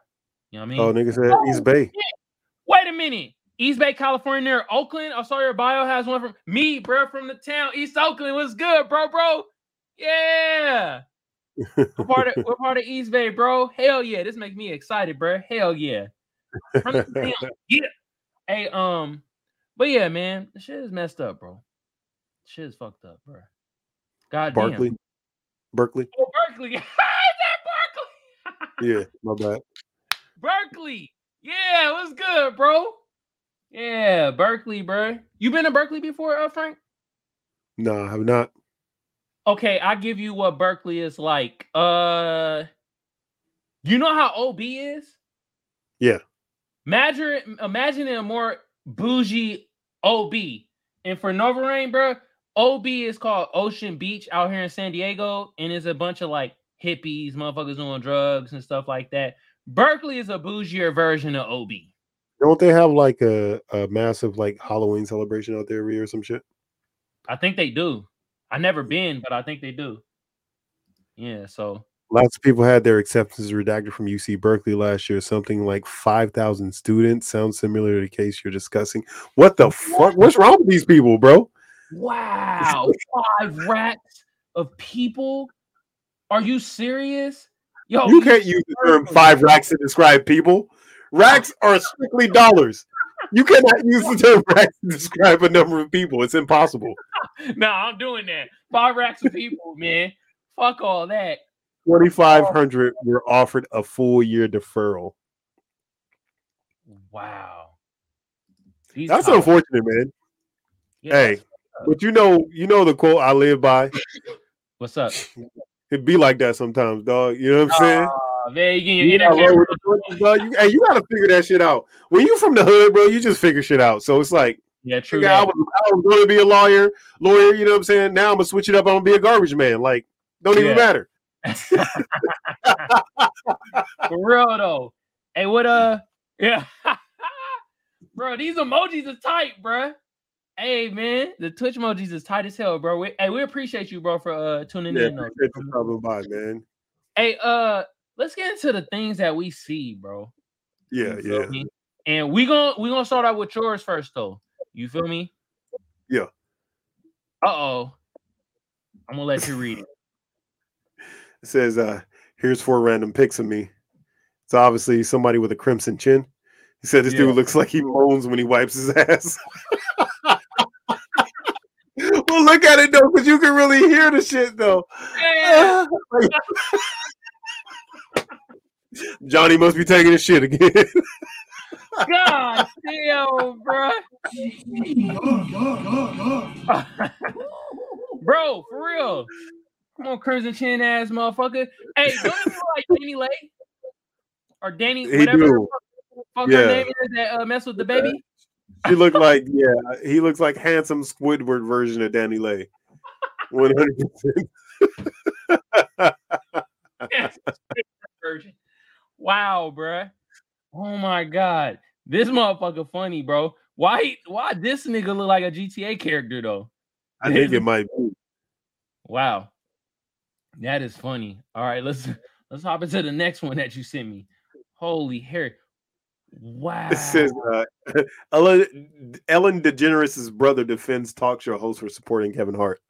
[SPEAKER 1] You know what I oh, mean?
[SPEAKER 2] Oh, nigga said oh, East Bay.
[SPEAKER 1] Wait a minute. East Bay, California, near Oakland. I saw your bio has one from me, bro, from the town, East Oakland. was good, bro, bro? Yeah. We're part of we're part of East Bay, bro. Hell yeah. This makes me excited, bro. Hell yeah. From the town. Yeah. Hey, um, but yeah, man, the shit is messed up, bro. Shit is fucked up, bro. God
[SPEAKER 2] Barkley.
[SPEAKER 1] damn.
[SPEAKER 2] Berkeley.
[SPEAKER 1] Oh, Berkeley. [laughs] Is that Berkeley? [laughs]
[SPEAKER 2] Yeah, my bad.
[SPEAKER 1] Berkeley. Yeah, what's good, bro? Yeah, Berkeley, bro. You been to Berkeley before, uh, Frank?
[SPEAKER 2] No, I have not.
[SPEAKER 1] Okay, I give you what Berkeley is like. Uh, you know how OB is?
[SPEAKER 2] Yeah.
[SPEAKER 1] Imagine, imagine a more bougie OB. And for Nova Rain, bro, OB is called Ocean Beach out here in San Diego, and it's a bunch of like hippies, motherfuckers doing drugs and stuff like that. Berkeley is a bougier version of OB.
[SPEAKER 2] Don't they have like a, a massive like Halloween celebration out there every year or some shit?
[SPEAKER 1] I think they do. I never been, but I think they do. Yeah, so
[SPEAKER 2] Lots of people had their acceptances redacted from UC Berkeley last year. Something like 5,000 students. Sounds similar to the case you're discussing. What the fuck? What's wrong with these people, bro?
[SPEAKER 1] wow, five racks of people. Are you serious? Yo,
[SPEAKER 2] You can't use the term five racks to describe people. Racks oh, are strictly dollars. You cannot use the term racks to describe a number of people. It's impossible. [laughs]
[SPEAKER 1] No, I'm doing that. Five racks of people, [laughs] man. Fuck all that.
[SPEAKER 2] 2,500 were offered a full year deferral.
[SPEAKER 1] Wow. These
[SPEAKER 2] That's
[SPEAKER 1] college-
[SPEAKER 2] unfortunate, man.
[SPEAKER 1] Yeah,
[SPEAKER 2] Hey, but you know, you know the quote I live by.
[SPEAKER 1] what's up? [laughs]
[SPEAKER 2] It be like that sometimes, dog. You know what I'm saying?
[SPEAKER 1] Aw, man, you getting
[SPEAKER 2] You
[SPEAKER 1] your
[SPEAKER 2] gotta
[SPEAKER 1] energy.
[SPEAKER 2] roll with the punches, dog. You- hey, you gotta figure that shit out. When you from the hood, bro, you just figure shit out. So it's like,
[SPEAKER 1] Yeah, true.
[SPEAKER 2] nigga, I was, I was going to be a lawyer, lawyer. You know what I'm saying? Now I'm gonna switch it up. I'm gonna be a garbage man. Like, don't even
[SPEAKER 1] Yeah.
[SPEAKER 2] matter. [laughs] [laughs]
[SPEAKER 1] For real though. Hey, what uh yeah. [laughs] bro, these emojis are tight, bro. Hey man, the Twitch emojis is tight as hell, bro. We, hey, we appreciate you, bro, for uh tuning
[SPEAKER 2] Yeah,
[SPEAKER 1] in.
[SPEAKER 2] appreciate you stopping by, man.
[SPEAKER 1] Hey, uh, let's get into the things that we see, bro.
[SPEAKER 2] Yeah,
[SPEAKER 1] You
[SPEAKER 2] yeah.
[SPEAKER 1] And we gonna we gonna start out with yours first, though. You feel me?
[SPEAKER 2] Yeah.
[SPEAKER 1] Uh oh. I'm gonna let you read it. [laughs]
[SPEAKER 2] It says, uh, here's four random pics of me. It's obviously somebody with a crimson chin. He said this
[SPEAKER 1] Yeah.
[SPEAKER 2] dude looks like he moans when he wipes his ass. [laughs] well, look at it though, because you can really hear the shit though.
[SPEAKER 1] Yeah. [laughs]
[SPEAKER 2] Johnny must be taking a shit again.
[SPEAKER 1] God damn, bro. bro, for real. Come on, crimson chin ass motherfucker. Hey, don't you look like DaniLeigh? Or Danny,
[SPEAKER 2] He
[SPEAKER 1] whatever
[SPEAKER 2] do.
[SPEAKER 1] the fuck, fuck
[SPEAKER 2] Yeah.
[SPEAKER 1] her name is that uh, mess with the baby.
[SPEAKER 2] he looked like, yeah, he looks like handsome Squidward version of DaniLeigh. 100%. [laughs]
[SPEAKER 1] version. Wow, bruh. Oh my god. This motherfucker funny, bro. Why why this nigga look like a GTA character though?
[SPEAKER 2] I think it might be.
[SPEAKER 1] Wow. That is funny. All right, let's let's hop into the next one that you sent me. Holy hair. Wow.
[SPEAKER 2] It says uh, [laughs] Ellen, Ellen DeGeneres' brother defends talk show host for supporting Kevin Hart.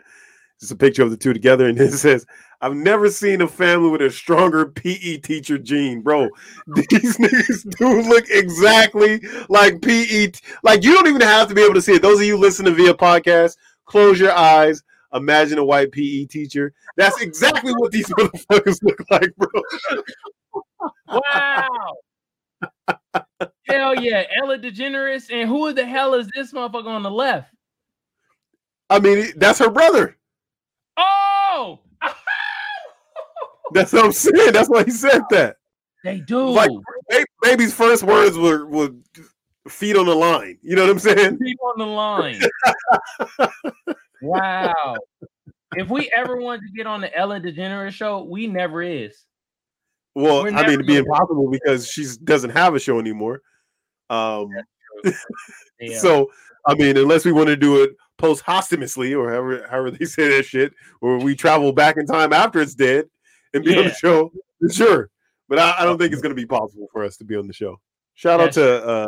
[SPEAKER 2] It's a picture of the two together, and [laughs] it says, "I've never seen a family with a stronger PE teacher gene, bro. These [laughs] niggas do look exactly like PE. t- Like you don't even have to be able to see it. Those of you listening via podcast, close your eyes. Imagine a white PE teacher. That's exactly what these [laughs] motherfuckers look like, bro.
[SPEAKER 1] wow. hell yeah. Ella DeGeneres. And who the hell is this motherfucker on the left?
[SPEAKER 2] I mean, that's her brother.
[SPEAKER 1] Oh,
[SPEAKER 2] That's what I'm saying. That's why he said [laughs] that.
[SPEAKER 1] they do.
[SPEAKER 2] Like baby's first words were, were feet on the line. You know what I'm saying?
[SPEAKER 1] Keep on the line. [laughs] wow. If we ever wanted to get on the Ellen DeGeneres show, we never is.
[SPEAKER 2] Well,
[SPEAKER 1] We're
[SPEAKER 2] I
[SPEAKER 1] never
[SPEAKER 2] mean, it'd be impossible because she doesn't have a show anymore. Um, [laughs]
[SPEAKER 1] Yeah.
[SPEAKER 2] so I mean, unless we want to do it posthumously or however however they say that shit, or we travel back in time after it's dead and be on the show, sure. But I, I don't think it's going to be possible for us to be on the show. Shout out to uh,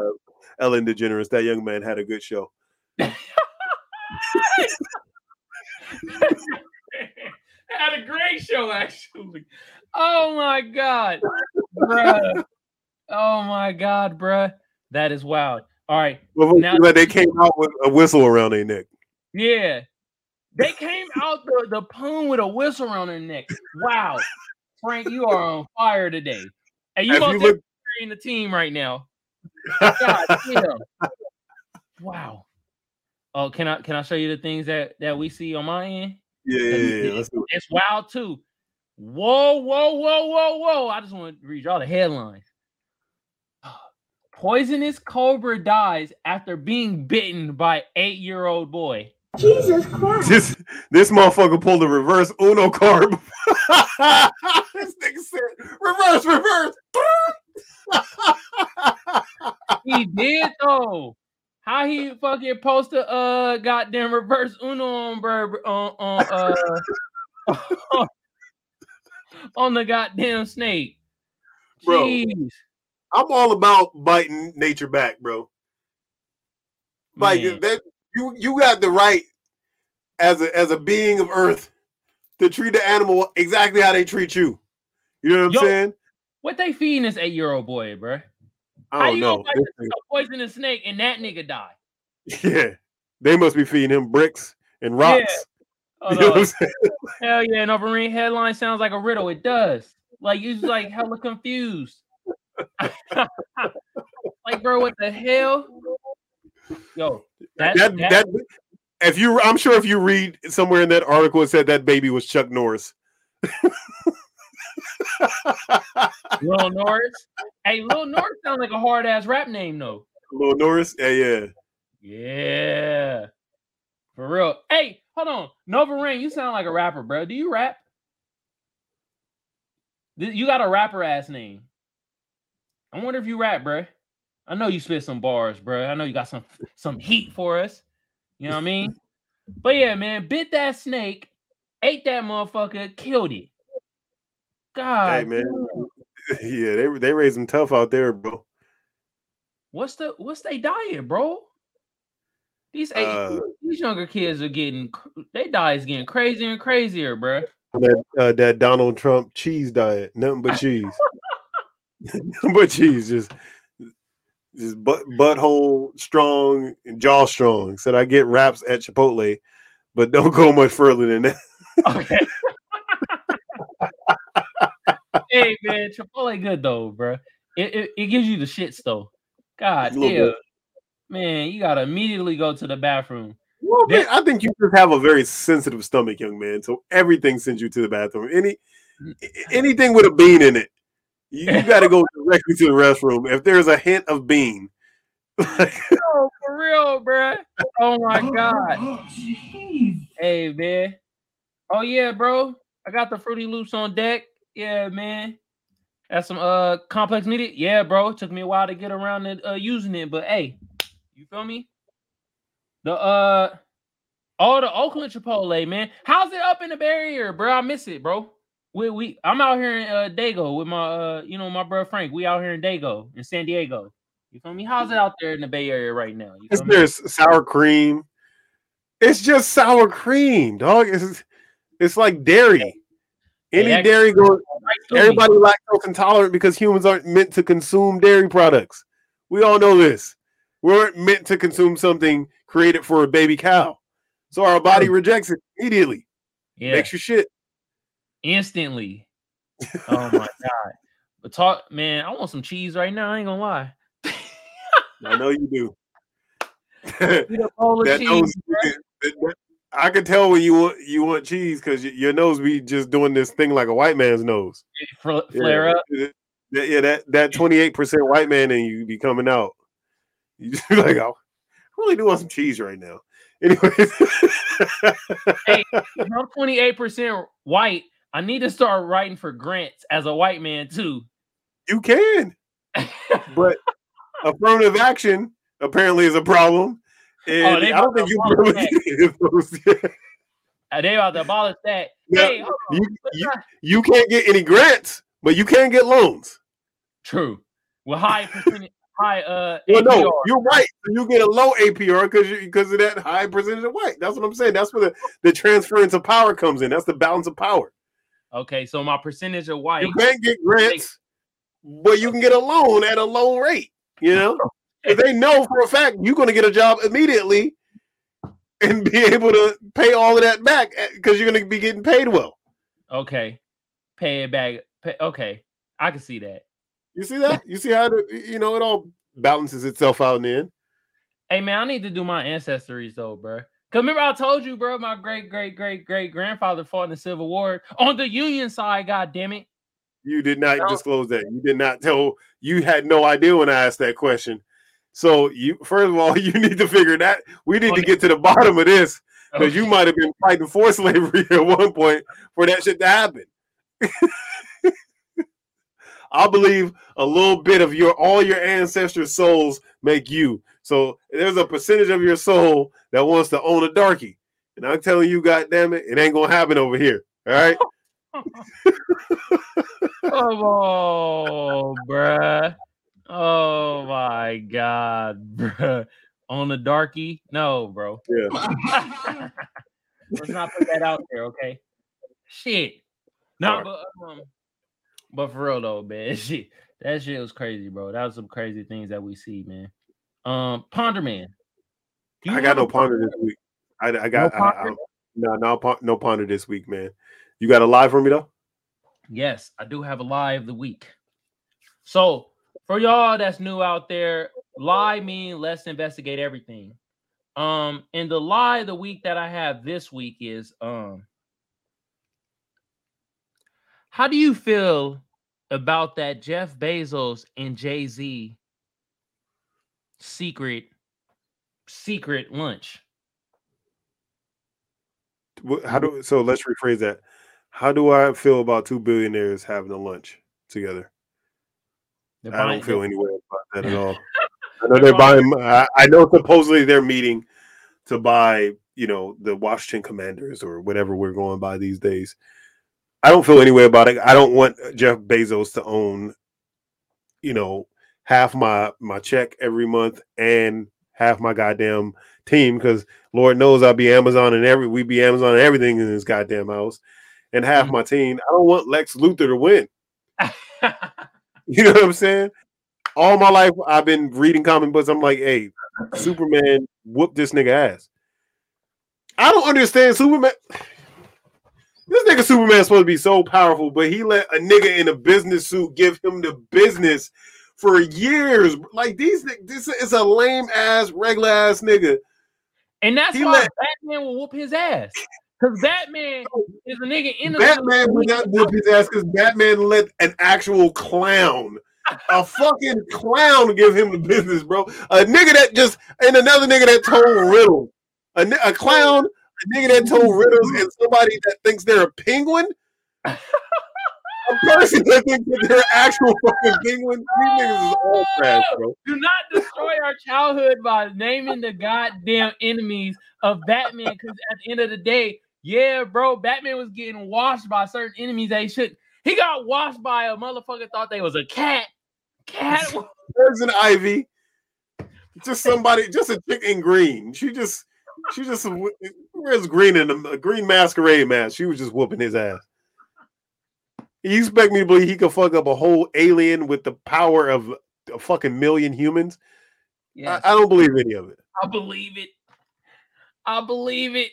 [SPEAKER 2] Ellen DeGeneres. That young man had a good show. [laughs]
[SPEAKER 1] had a great show actually. Oh my god, bruh. Oh my god, bruh. That is wild. All right,
[SPEAKER 2] Well,
[SPEAKER 1] Now-
[SPEAKER 2] they came out with a whistle around their neck.
[SPEAKER 1] Yeah. [laughs] They came out the, the poon with a whistle around their neck. Wow. Frank, you are on fire today. And you
[SPEAKER 2] If
[SPEAKER 1] gonna
[SPEAKER 2] you
[SPEAKER 1] take
[SPEAKER 2] look-
[SPEAKER 1] in the team right now. God damn. [laughs] Wow. Oh, can I can I show you the things that that we see on my end?
[SPEAKER 2] Yeah, yeah, yeah, do.
[SPEAKER 1] It's wild too. Whoa, whoa, whoa, whoa, whoa. I just want to read y'all the headlines. Poisonous cobra dies after being bitten by eight-year-old boy.
[SPEAKER 3] Jesus Christ.
[SPEAKER 2] This this motherfucker pulled a reverse Uno card. [laughs] this nigga said, reverse, reverse.
[SPEAKER 1] He did though. How he fucking post a uh goddamn reverse Uno on bro on on uh [laughs] on the goddamn snake.
[SPEAKER 2] Bro.
[SPEAKER 1] Jeez.
[SPEAKER 2] I'm all about biting nature back, bro. Like
[SPEAKER 1] Man.
[SPEAKER 2] that you you got the right as a as a being of earth to treat the animal exactly how they treat you. You know what I'm
[SPEAKER 1] Yo,
[SPEAKER 2] saying?
[SPEAKER 1] What they feeding this eight year old boy, bro?
[SPEAKER 2] I
[SPEAKER 1] How
[SPEAKER 2] don't
[SPEAKER 1] you
[SPEAKER 2] know.
[SPEAKER 1] gonna fight a poisonous snake and that nigga die? [laughs]
[SPEAKER 2] Yeah. They must be feeding him bricks and rocks.
[SPEAKER 1] Oh, [laughs]
[SPEAKER 2] You know what. I'm saying?
[SPEAKER 1] Hell yeah, an overreading headline sounds like a riddle. It does. Like you just like hella confused. [laughs] like, bro, what the hell? Yo, that,
[SPEAKER 2] that,
[SPEAKER 1] that,
[SPEAKER 2] that if you I'm sure if you read somewhere in that article it said that baby was Chuck Norris. [laughs]
[SPEAKER 1] Lil Norris. Hey, Lil Norris sounds like a hard ass rap name though.
[SPEAKER 2] Little Norris. Yeah, yeah.
[SPEAKER 1] Yeah. For real. Hey, hold on. Nova Rain, you sound like a rapper, bro. Do you rap? You got a rapper ass name. I wonder if you rap, bro. I know you spit some bars, bro. I know you got some some heat for us. You know what I mean? [laughs] But yeah, man, bit that snake, ate that motherfucker, killed it. God,
[SPEAKER 2] Hey man.
[SPEAKER 1] damn. [laughs]
[SPEAKER 2] Yeah, they they raise them tough out there, bro.
[SPEAKER 1] what's the what's they diet, bro? These eight,
[SPEAKER 2] Uh,
[SPEAKER 1] these younger kids are getting they diet is getting crazier and crazier, bro.
[SPEAKER 2] That uh, that Donald Trump cheese diet, nothing but cheese. [laughs] nothing but cheese, just just butt butthole strong and jaw strong. Said I get wraps at Chipotle, but don't go much further than that.
[SPEAKER 1] Okay. [laughs] hey man, Chipotle good though, bro. It, it it gives you the shits though. God damn, man, you gotta immediately go to the bathroom.
[SPEAKER 2] Well, man, I think you just have a very sensitive stomach, young man. So everything sends you to the bathroom. Any mm. anything with a bean in it, you, you got to go directly to the restroom. If there's a hint of bean,
[SPEAKER 1] Oh, for real, bro. Oh my god. Hey man. Oh yeah, bro. I got the Fruity Loops on deck. Yeah, man. That's some uh complex needed. Yeah, bro. It Took me a while to get around to uh, using it, but hey, you feel me? The uh all the Oakland Chipotle, man. How's it up in the Bay Area, bro? I miss it, bro. We we I'm out here in uh Dago with my uh you know my bro Frank. We out here in Dago in San Diego. You feel me? How's it out there in the Bay Area right now? You
[SPEAKER 2] It's-
[SPEAKER 1] feel me?
[SPEAKER 2] there's sour cream. It's just sour cream, dog. It's it's like dairy. Any
[SPEAKER 1] Yeah,
[SPEAKER 2] dairy goes. Everybody lactose intolerant because humans aren't meant to consume dairy products. We all know this. We weren't meant to consume something created for a baby cow, so our body rejects it immediately.
[SPEAKER 1] yeah.
[SPEAKER 2] Makes you shit.
[SPEAKER 1] Instantly. [laughs] Oh my god! But talk, man. I want some cheese right now. I ain't gonna lie.
[SPEAKER 2] I know you do.
[SPEAKER 1] Eat a bowl [laughs] of
[SPEAKER 2] that
[SPEAKER 1] cheese.
[SPEAKER 2] nose, that- I can tell when you want you want cheese because your nose be just doing this thing like a white man's nose.
[SPEAKER 1] fl-
[SPEAKER 2] Yeah.
[SPEAKER 1] flare up. [laughs]
[SPEAKER 2] Yeah, that that twenty eight percent white man and you be coming out. You just be like, oh, I really do want some cheese right now. Anyway,
[SPEAKER 1] If I'm 28 percent white. I need to start writing for grants as a white man too.
[SPEAKER 2] you can, [laughs] but affirmative action apparently is a problem. And
[SPEAKER 1] Oh, they
[SPEAKER 2] I don't think you
[SPEAKER 1] about to
[SPEAKER 2] really [laughs]
[SPEAKER 1] Uh, They about to abolish that.
[SPEAKER 2] Yeah,
[SPEAKER 1] hey,
[SPEAKER 2] you, you, you can't get any grants, but you can get loans.
[SPEAKER 1] True. With high percentage, high uh.
[SPEAKER 2] Well, no, you're right. You get a low APR because you because of that high percentage of white. That's what I'm saying. That's where the, the transference of power comes in. That's the balance of power.
[SPEAKER 1] Okay, so my percentage of white.
[SPEAKER 2] You can't get grants, but you can get a loan at a low rate. You know, [laughs] they know for a fact you're going to get a job immediately and be able to pay all of that back eh, because you're going to be getting paid well.
[SPEAKER 1] Okay, pay it back. Pay, okay, I can see that.
[SPEAKER 2] You see that? You see how the, you know it all balances itself out in the end.
[SPEAKER 1] Hey man, I need to do my ancestries though, bro. Cause remember I told you, bro, my great great great great grandfather fought in the Civil War on the Union side. God damn it!
[SPEAKER 2] You did not
[SPEAKER 1] No.
[SPEAKER 2] disclose that. You did not tell. You had no idea when I asked that question. So you, first of all, [laughs] you need to figure that. We need to get to the bottom of this because you might have been fighting for [laughs] slavery at one point for that shit to happen. [laughs] I believe a little bit of your all your ancestor souls make you. So there's a percentage of your soul that wants to own a darkie. And I'm telling you, God damn it, it ain't gonna happen over here. All right. [laughs]
[SPEAKER 1] Come on, bruh. Oh my god, bruh. On the darkie? No, bro.
[SPEAKER 2] Yeah. [laughs]
[SPEAKER 1] Let's not put that out there, okay? Shit. No,
[SPEAKER 2] Alright.
[SPEAKER 1] but um, but for real though, man, [laughs] shit, that shit was crazy, bro. That was some crazy things that we see, man. Um, Ponder Man.
[SPEAKER 2] I got no ponder this week. I, I got
[SPEAKER 1] No
[SPEAKER 2] I-
[SPEAKER 1] ponder?
[SPEAKER 2] I- no no no ponder this week, man. You got a live for me though?
[SPEAKER 1] Yes, I do have a lie of the week. So for y'all that's new out there, lie mean let's investigate everything. Um, and the lie of the week that I have this week is um how do you feel about that Jeff Bezos and Jay-Z secret secret lunch?
[SPEAKER 2] How do so? Let's rephrase that. How do I feel about two billionaires having a lunch together?
[SPEAKER 1] They're
[SPEAKER 2] I don't feel any way about that at all. [laughs] I know
[SPEAKER 1] They're
[SPEAKER 2] they're buying. I, I know supposedly they're meeting to buy, you know, the Washington Commanders or whatever we're going by these days. I don't feel any way about it. I don't want Jeff Bezos to own, you know, half my my check every month and half my goddamn team because Lord knows I'll be Amazon and every we be Amazon and everything in this goddamn house and half
[SPEAKER 1] Mhm.
[SPEAKER 2] my team. I don't want Lex Luthor to win. [laughs] You know what I'm saying? All my life I've been reading comic books. I'm like, hey, Superman whoop this nigga ass. I don't understand Superman. This nigga Superman's supposed to be so powerful, but he let a nigga in a business suit give him the business for years. Like these, this is a lame ass, regular ass nigga.
[SPEAKER 1] and that's
[SPEAKER 2] He
[SPEAKER 1] why
[SPEAKER 2] let-
[SPEAKER 1] Batman will whoop his ass. Because Batman is a nigga in the
[SPEAKER 2] Batman would not whoop his ass because Batman let an actual clown, a fucking clown, give him the business, bro. A nigga that just and another nigga that told riddles. A, a clown, a nigga that told riddles, and somebody that thinks they're a penguin. [laughs] A person that thinks that they're actual fucking penguins. These niggas is all trash, bro.
[SPEAKER 1] Do not destroy our childhood by naming the goddamn enemies of Batman. Because at the end of the day, yeah, bro, Batman was getting washed by certain enemies that he should. He got washed by a motherfucker thought they was a cat. Cat. [laughs] was-
[SPEAKER 2] There's an Ivy. Just [laughs] somebody, just a chick in green. She just, she just wears green in a green masquerade mask. She was just whooping his ass. You expect me to believe he could fuck up a whole alien with the power of a fucking million humans?
[SPEAKER 1] Yes,
[SPEAKER 2] I, I don't believe any of it.
[SPEAKER 1] I believe it. I believe it.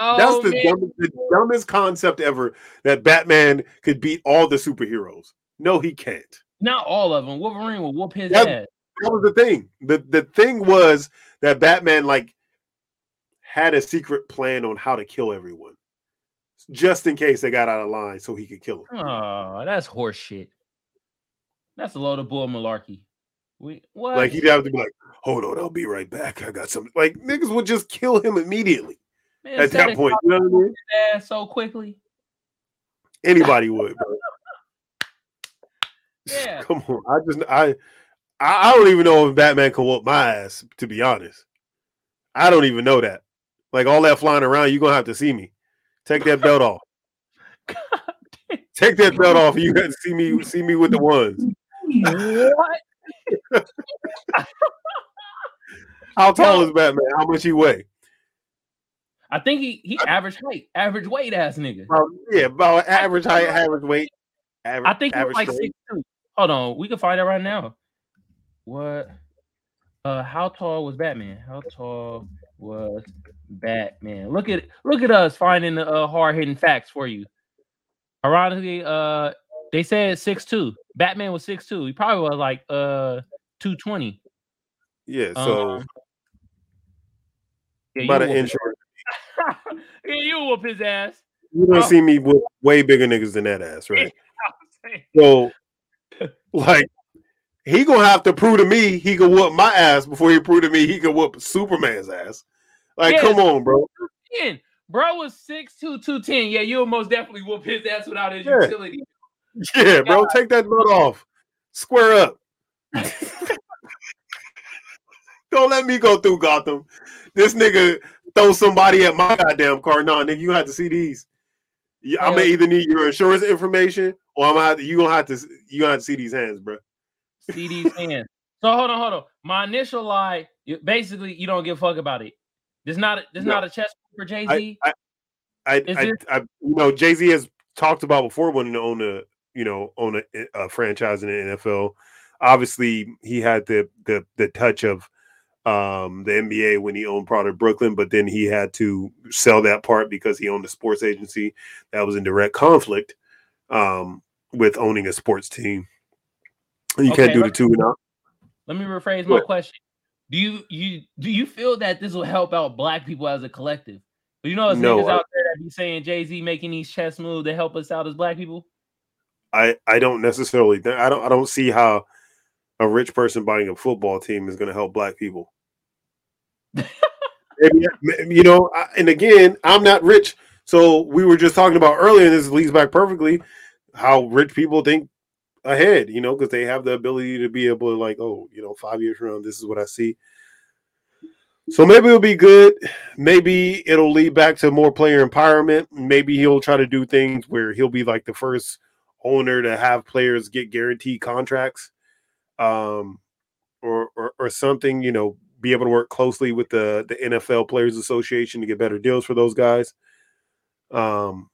[SPEAKER 1] Oh,
[SPEAKER 2] That's the dumbest, the dumbest concept ever that Batman could beat all the superheroes. No, he can't.
[SPEAKER 1] Not all of them. Wolverine will whoop his
[SPEAKER 2] That-
[SPEAKER 1] ass.
[SPEAKER 2] that was the thing. The the thing was that Batman like had a secret plan on how to kill everyone. Just in case they got out of line so he could kill him.
[SPEAKER 1] Oh, that's horse shit. That's a load of bull malarkey. We what?
[SPEAKER 2] Like he'd have to be like, hold on, I'll be right back. I got something. Like niggas would just kill him immediately
[SPEAKER 1] Man,
[SPEAKER 2] at that point. You know what I mean?
[SPEAKER 1] ass so quickly.
[SPEAKER 2] Anybody would, bro. [laughs] [laughs]
[SPEAKER 1] Yeah.
[SPEAKER 2] Come on. I just I I I don't even know if Batman can whoop my ass, to be honest. I don't even know that. Like all that flying around, you're gonna have to see me. Take that belt off. [laughs] Take that belt off. You got to see me see me with the ones.
[SPEAKER 1] what? [laughs]
[SPEAKER 2] How tall is Batman? How much he weigh?
[SPEAKER 1] I think he he average height, average weight ass nigga.
[SPEAKER 2] About, yeah, about average height, average weight. Average,
[SPEAKER 1] I think he was
[SPEAKER 2] average
[SPEAKER 1] like six two. Hold on, we can find out right now. What? Uh, how tall was Batman? How tall was Batman? Look at look at us finding the uh, hard hitting facts for you. Ironically, uh, they said six two. Batman was six two. He probably was like uh two twenty.
[SPEAKER 2] Yeah, so
[SPEAKER 1] Um, yeah,
[SPEAKER 2] about an inch
[SPEAKER 1] yeah, you whoop his ass.
[SPEAKER 2] You don't
[SPEAKER 1] Oh.
[SPEAKER 2] see me with way bigger niggas than that ass, right? [laughs] So, like, he gonna have to prove to me he can whoop my ass before he prove to me he can whoop Superman's ass. Like,
[SPEAKER 1] Yeah.
[SPEAKER 2] come on, bro.
[SPEAKER 1] saying. Bro was 6'2", 210. Yeah, you'll most definitely whoop his ass without his
[SPEAKER 2] Yeah.
[SPEAKER 1] utility.
[SPEAKER 2] Yeah, bro, take that nut off. Square up. [laughs] Don't let me go through Gotham. This nigga throw somebody at my goddamn car. Nah, nigga, you have to see these. Yeah, I'm gonna either need your insurance information or I'm gonna have to, you gonna have to you gonna have to see these hands, bro.
[SPEAKER 1] These hands. So hold on, hold on. My initial lie, basically, you don't give a fuck about it. This not a, this
[SPEAKER 2] No.
[SPEAKER 1] not a chess for Jay
[SPEAKER 2] I,
[SPEAKER 1] Z.
[SPEAKER 2] I, I, I, I, you know, Jay Z has talked about before wanting to own a, you know, own a, a franchise in the NFL. Obviously, he had the the the touch of um the NBA when he owned part of Brooklyn, but then he had to sell that part because he owned a sports agency that was in direct conflict um with owning a sports team. You
[SPEAKER 1] Okay,
[SPEAKER 2] can't do the two now.
[SPEAKER 1] Let me rephrase my question. Do you you do you feel that this will help out black people as a collective? You know, there's
[SPEAKER 2] No,
[SPEAKER 1] niggas
[SPEAKER 2] I-
[SPEAKER 1] out there that be saying Jay Z making these chess moves to help us out as black people.
[SPEAKER 2] I I don't necessarily I don't I don't see how a rich person buying a football team is going to help black people. [laughs] Maybe- you know, and again, I'm not rich, so we were just talking about earlier, and this leads back perfectly how rich people think ahead. You know, because they have the ability to be able to like, oh, you know, five years from this is what I see. So maybe it'll be good. Maybe it'll lead back to more player empowerment. Maybe he'll try to do things where he'll be like the first owner to have players get guaranteed contracts, um, or, or or something. You know, be able to work closely with the the NFL Players Association to get better deals for those guys. Um,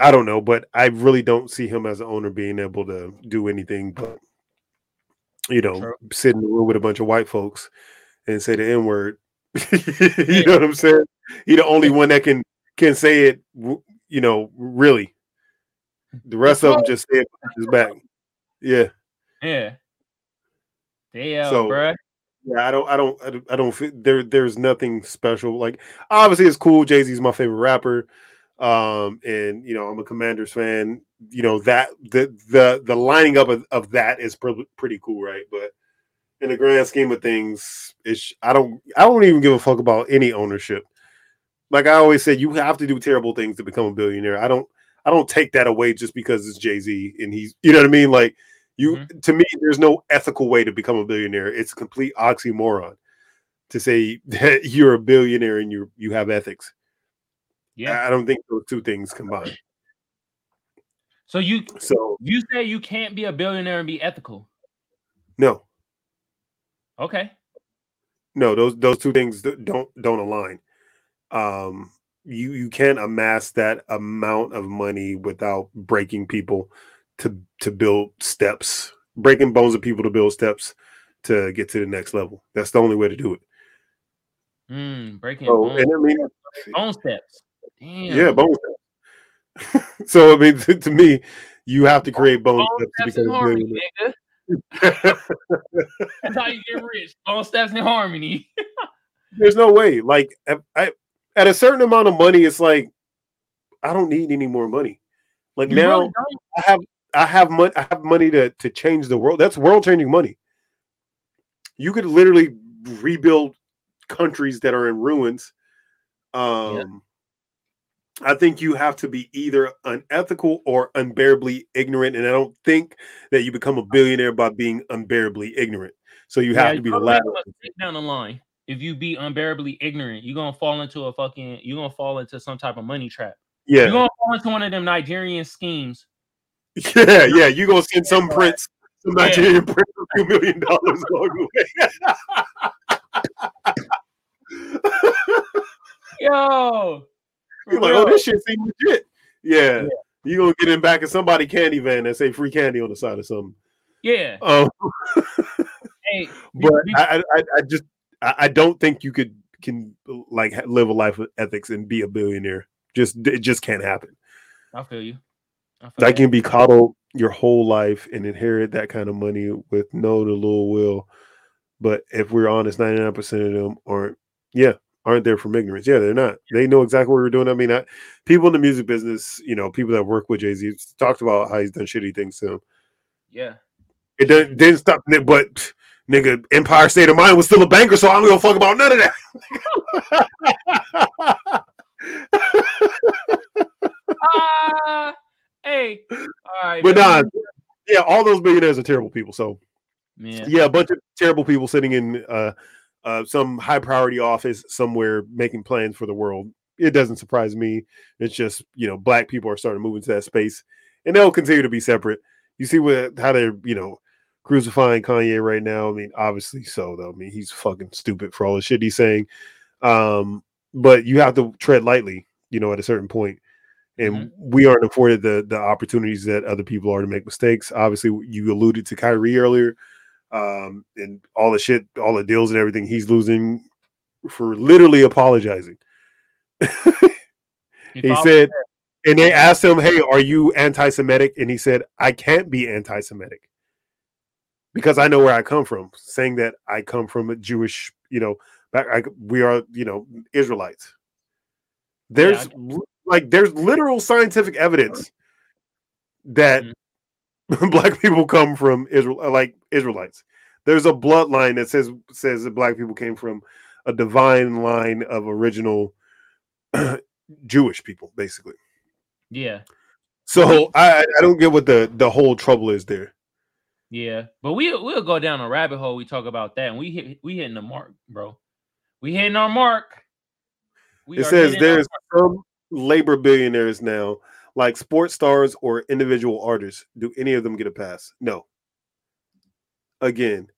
[SPEAKER 2] I don't know, but I really don't see him as an owner being able to do anything but you know
[SPEAKER 1] True.
[SPEAKER 2] sit in the room with a bunch of white folks and say the n word. [laughs] you know what I'm saying? He the only one that can can say it. You know, really. The rest of them just say it behind his back. [laughs] Yeah.
[SPEAKER 1] Yeah. Damn,
[SPEAKER 2] So-
[SPEAKER 1] bruh.
[SPEAKER 2] Yeah, I don't, I don't, I don't, I don't feel there. There's nothing special. Like, obviously, it's cool. Jay Z's my favorite rapper, um, and you know, I'm a Commanders fan. You know that the the the lining up of, of that is pr- pretty cool, right? But in the grand scheme of things, it's I don't, I don't even give a fuck about any ownership. Like I always said, you have to do terrible things to become a billionaire. I don't, I don't take that away just because it's Jay Z and he's, you know what I mean? Like you, to me, there's no ethical way to become a billionaire. It's a complete oxymoron to say [laughs] that you're a billionaire and you you have ethics.
[SPEAKER 1] Yeah.
[SPEAKER 2] I don't think those two things combine.
[SPEAKER 1] So you
[SPEAKER 2] So
[SPEAKER 1] you say you can't be a billionaire and be ethical.
[SPEAKER 2] no,
[SPEAKER 1] Okay.
[SPEAKER 2] no, those those two things don't don't align. Um, you you can't amass that amount of money without breaking people to to build steps, breaking bones of people to build steps to get to the next level. That's the only way to do it.
[SPEAKER 1] Mm, breaking
[SPEAKER 2] So,
[SPEAKER 1] bone,
[SPEAKER 2] and I mean,
[SPEAKER 1] bone steps. Damn.
[SPEAKER 2] yeah, bone [laughs] so I mean, [laughs] to, to me, you have to create bone,
[SPEAKER 1] Bone
[SPEAKER 2] steps
[SPEAKER 1] steps
[SPEAKER 2] to
[SPEAKER 1] in
[SPEAKER 2] become a
[SPEAKER 1] harmony, nigga. [laughs] That's how you get rich. Bone steps in harmony.
[SPEAKER 2] There's no way. Like I, I, at a certain amount of money, it's like I don't need any more money. Like
[SPEAKER 1] You
[SPEAKER 2] now,
[SPEAKER 1] really?
[SPEAKER 2] I have I have money. I have money to to change the world. That's world changing money. You could literally rebuild countries that are in ruins. Um, I think you have to be either unethical or unbearably ignorant, and I don't think that you become a billionaire by being unbearably ignorant. So you have
[SPEAKER 1] Yeah,
[SPEAKER 2] to be the latter.
[SPEAKER 1] make a mistake down the line. If you be unbearably ignorant, you're gonna fall into a fucking you're gonna fall into some type of money trap.
[SPEAKER 2] Yeah.
[SPEAKER 1] You're gonna fall into one of them Nigerian schemes. [laughs]
[SPEAKER 2] Yeah, yeah. you're gonna send some prince, some
[SPEAKER 1] Yeah.
[SPEAKER 2] Nigerian prince, a few million dollars along the way.
[SPEAKER 1] Yo,
[SPEAKER 2] You're like, oh, this shit seems legit. Yeah. You gonna get in back of somebody candy van and say free candy on the side of something.
[SPEAKER 1] yeah.
[SPEAKER 2] Um, [laughs]
[SPEAKER 1] Hey, [laughs]
[SPEAKER 2] but I, I, I just, I, I don't think you could can like live a life of ethics and be a billionaire. Just, it just can't happen.
[SPEAKER 1] I feel you. I feel
[SPEAKER 2] Like
[SPEAKER 1] that.
[SPEAKER 2] you can be coddled your whole life and inherit that kind of money with no to little will. But if we're honest, 99% of them aren't, yeah, aren't there from ignorance. Yeah, they're not. They know exactly what we're doing. I mean, I, people in the music business, you know, people that work with Jay Z talked about how he's done shitty things to him.
[SPEAKER 1] Yeah.
[SPEAKER 2] It didn't, didn't stop, but nigga, Empire State of Mind was still a banker, so I don't give a fuck about none of that.
[SPEAKER 1] Ah, [laughs] hey, all right,
[SPEAKER 2] But
[SPEAKER 1] man.
[SPEAKER 2] nah, yeah, all those billionaires are terrible people. So
[SPEAKER 1] man.
[SPEAKER 2] yeah, a bunch of terrible people sitting in uh, uh, some high priority office somewhere making plans for the world. It doesn't surprise me. It's just you know, black people are starting to move into that space, and they'll continue to be separate. You see what how they're you know crucifying Kanye right now. I mean, obviously so though. I mean, he's fucking stupid for all the shit he's saying. Um, but you have to tread lightly, you know, at a certain point. And
[SPEAKER 1] Mhm.
[SPEAKER 2] we aren't afforded the the opportunities that other people are to make mistakes. Obviously, you alluded to Kyrie earlier, um, and all the shit, all the deals and everything he's losing for literally apologizing. [laughs]
[SPEAKER 1] He
[SPEAKER 2] said, and they asked him, "Hey, are you anti-Semitic?" And he said, "I can't be anti-Semitic because I know where I come from." Saying that I come from a Jewish, you know, back, I, we are, you know, Israelites. There's l- like there's literal scientific evidence that [laughs] black people come from Israel, like Israelites. There's a bloodline that says says that black people came from a divine line of original [clears throat] Jewish people, basically.
[SPEAKER 1] Yeah,
[SPEAKER 2] So I I don't get what the the whole trouble is there.
[SPEAKER 1] yeah, but we we'll go down a rabbit hole. We talk about that, and we hit we hitting the mark, bro. We hitting our mark. We
[SPEAKER 2] it says there's some labor billionaires now, like sports stars or individual artists. Do any of them get a pass? No. Again,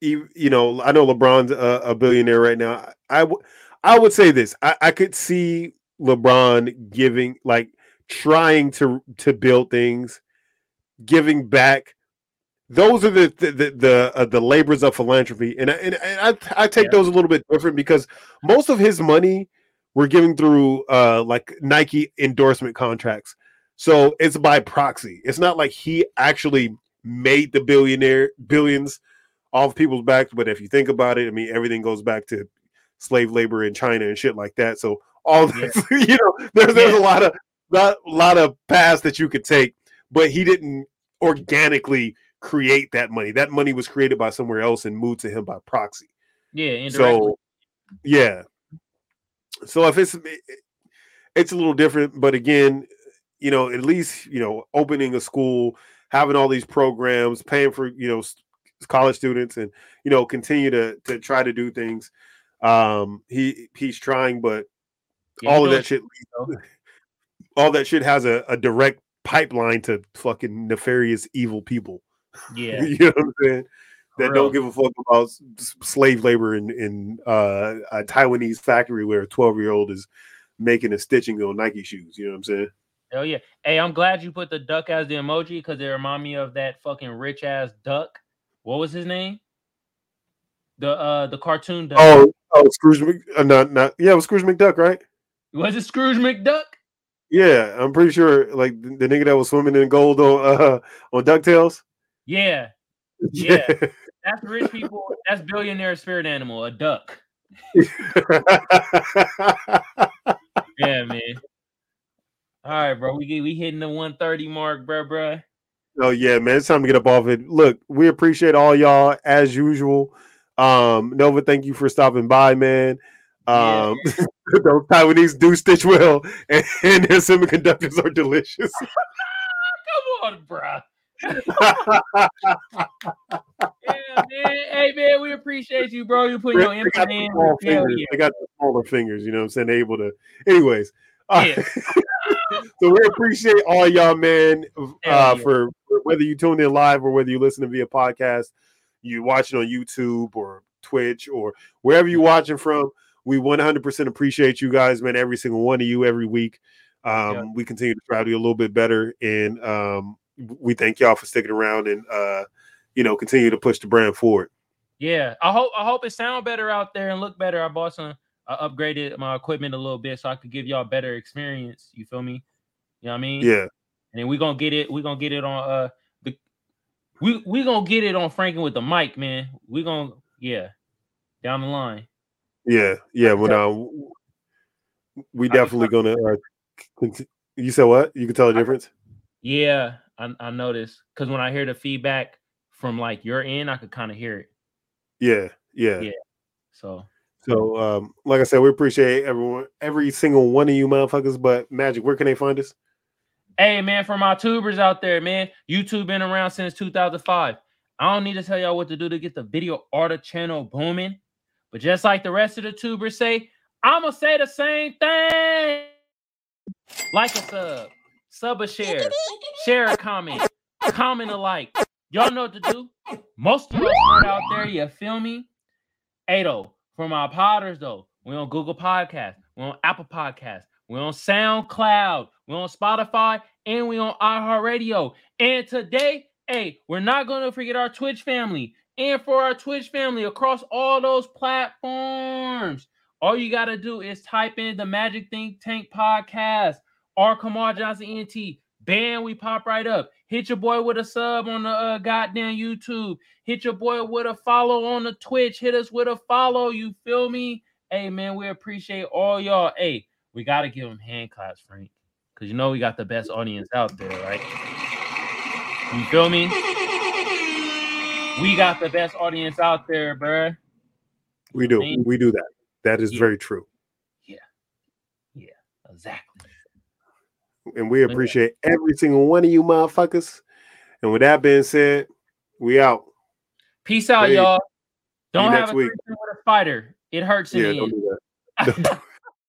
[SPEAKER 2] you, you know, I know LeBron's a, a billionaire right now. I w- I would say this. I, I could see LeBron giving, like, trying to to build things, giving back. Those are the the the the, uh, the labors of philanthropy, and I, and, and I I take
[SPEAKER 1] Yeah.
[SPEAKER 2] those a little bit different because most of his money we're giving through uh like Nike endorsement contracts. So it's by proxy. It's not like he actually made the billionaire billions off people's backs. But if you think about it, I mean everything goes back to slave labor in China and shit like that. So all this, [laughs] you know, there's there's
[SPEAKER 1] Yeah.
[SPEAKER 2] a lot of not a lot of paths that you could take, but he didn't organically create that money. That money was created by somewhere else and moved to him by proxy.
[SPEAKER 1] yeah, indirectly.
[SPEAKER 2] So yeah. So if it's it's a little different, but again, you know, at least you know, opening a school, having all these programs, paying for you know college students, and you know, continue to to try to do things. Um, he he's trying, but
[SPEAKER 1] Yeah,
[SPEAKER 2] all of that shit, [laughs] all that shit has a, a direct pipeline to fucking nefarious evil people. [laughs]
[SPEAKER 1] yeah,
[SPEAKER 2] you know what I'm saying? That don't give a fuck about slave labor in in uh, a Taiwanese factory where a 12 year old is making and stitching on Nike shoes. You know what I'm saying?
[SPEAKER 1] Hell yeah. Hey, I'm glad you put the duck as the emoji because it remind me of that fucking rich ass duck. What was his name? The uh the cartoon duck.
[SPEAKER 2] Oh, oh, Scrooge, Mc, uh, not not yeah, it was Scrooge McDuck, right?
[SPEAKER 1] Was it Scrooge McDuck?
[SPEAKER 2] Yeah, I'm pretty sure. Like the, the nigga that was swimming in gold on [laughs] uh, on Ducktales.
[SPEAKER 1] Yeah. [laughs] Yeah. That's rich people. That's billionaire spirit animal, a duck. [laughs] Yeah, man. All right, bro. We get we hitting the 130 mark, bro, bro.
[SPEAKER 2] Oh yeah, man, it's time to get up off it. Look, we appreciate all y'all as usual. Um, Nova, thank you for stopping by, man. Um, [laughs] those Taiwanese do stitch well, [laughs] and, and their semiconductors are delicious. [laughs]
[SPEAKER 1] Come on, bro. Yeah, man. Hey, man, we appreciate you, bro. You put your input in.
[SPEAKER 2] fingers.
[SPEAKER 1] yeah.
[SPEAKER 2] They got the smaller fingers. You know what I'm saying? They're able to. Anyways,
[SPEAKER 1] Yeah. [laughs]
[SPEAKER 2] so we appreciate all y'all, man, uh, for, for whether you tuned in live or whether you listen to via podcast, you watching on YouTube or Twitch or wherever you're watching from. We 100% appreciate you guys, man. Every single one of you every week. Um,
[SPEAKER 1] Yeah.
[SPEAKER 2] We continue to try to do a little bit better, and um, we thank y'all for sticking around and uh, you know continue to push the brand forward.
[SPEAKER 1] Yeah, I hope I hope it sound better out there and look better. I bought some, I upgraded my equipment a little bit so I could give y'all better experience. You feel me? You know what I mean?
[SPEAKER 2] Yeah.
[SPEAKER 1] And then we gonna get it. we're gonna get it on uh the we we gonna get it on Franken with the mic, man. We're gonna yeah down the line.
[SPEAKER 2] Yeah, yeah. When uh, we definitely gonna. Uh, you said what? You can tell the difference.
[SPEAKER 1] Yeah, I, I noticed because when I hear the feedback from like your end, I could kind of hear it.
[SPEAKER 2] Yeah, yeah,
[SPEAKER 1] Yeah. So
[SPEAKER 2] So, um, like I said, we appreciate everyone, every single one of you motherfuckers. But Magic, where can they find us?
[SPEAKER 1] Hey man, for my tubers out there, man, YouTube been around since 2005. I don't need to tell y'all what to do to get the video order channel booming. But just like the rest of the tubers say, I'ma say the same thing. Like a sub, sub a share, share a comment, comment a like. Y'all know what to do. Most of y'all out there, you feel me? Hey for my potters though, We're on Google Podcast, We're on Apple Podcast, We're on SoundCloud, We're on Spotify, and we're on iHeartRadio. And today, hey, we're not gonna forget our Twitch family. And for our Twitch family across all those platforms, all you gotta do is type in the Magic Think Tank podcast or Kamal Johnson ENT. Bam, we pop right up. Hit your boy with a sub on the uh, goddamn YouTube. Hit your boy with a follow on the Twitch. Hit us with a follow. You feel me? Hey man, we appreciate all y'all. Hey, we gotta give them hand claps, Frank, because you know we got the best audience out there, right? You feel me? We got the best audience out there, bruh.
[SPEAKER 2] We do.
[SPEAKER 1] Man.
[SPEAKER 2] We do that. That is
[SPEAKER 1] Yeah.
[SPEAKER 2] very true. Yeah.
[SPEAKER 1] Yeah, exactly.
[SPEAKER 2] And we appreciate every single one of you motherfuckers. And with that being said, we out.
[SPEAKER 1] Peace out,
[SPEAKER 2] Hey,
[SPEAKER 1] y'all. Don't have a with a fighter. It hurts in
[SPEAKER 2] Yeah,
[SPEAKER 1] the end. [laughs] [laughs]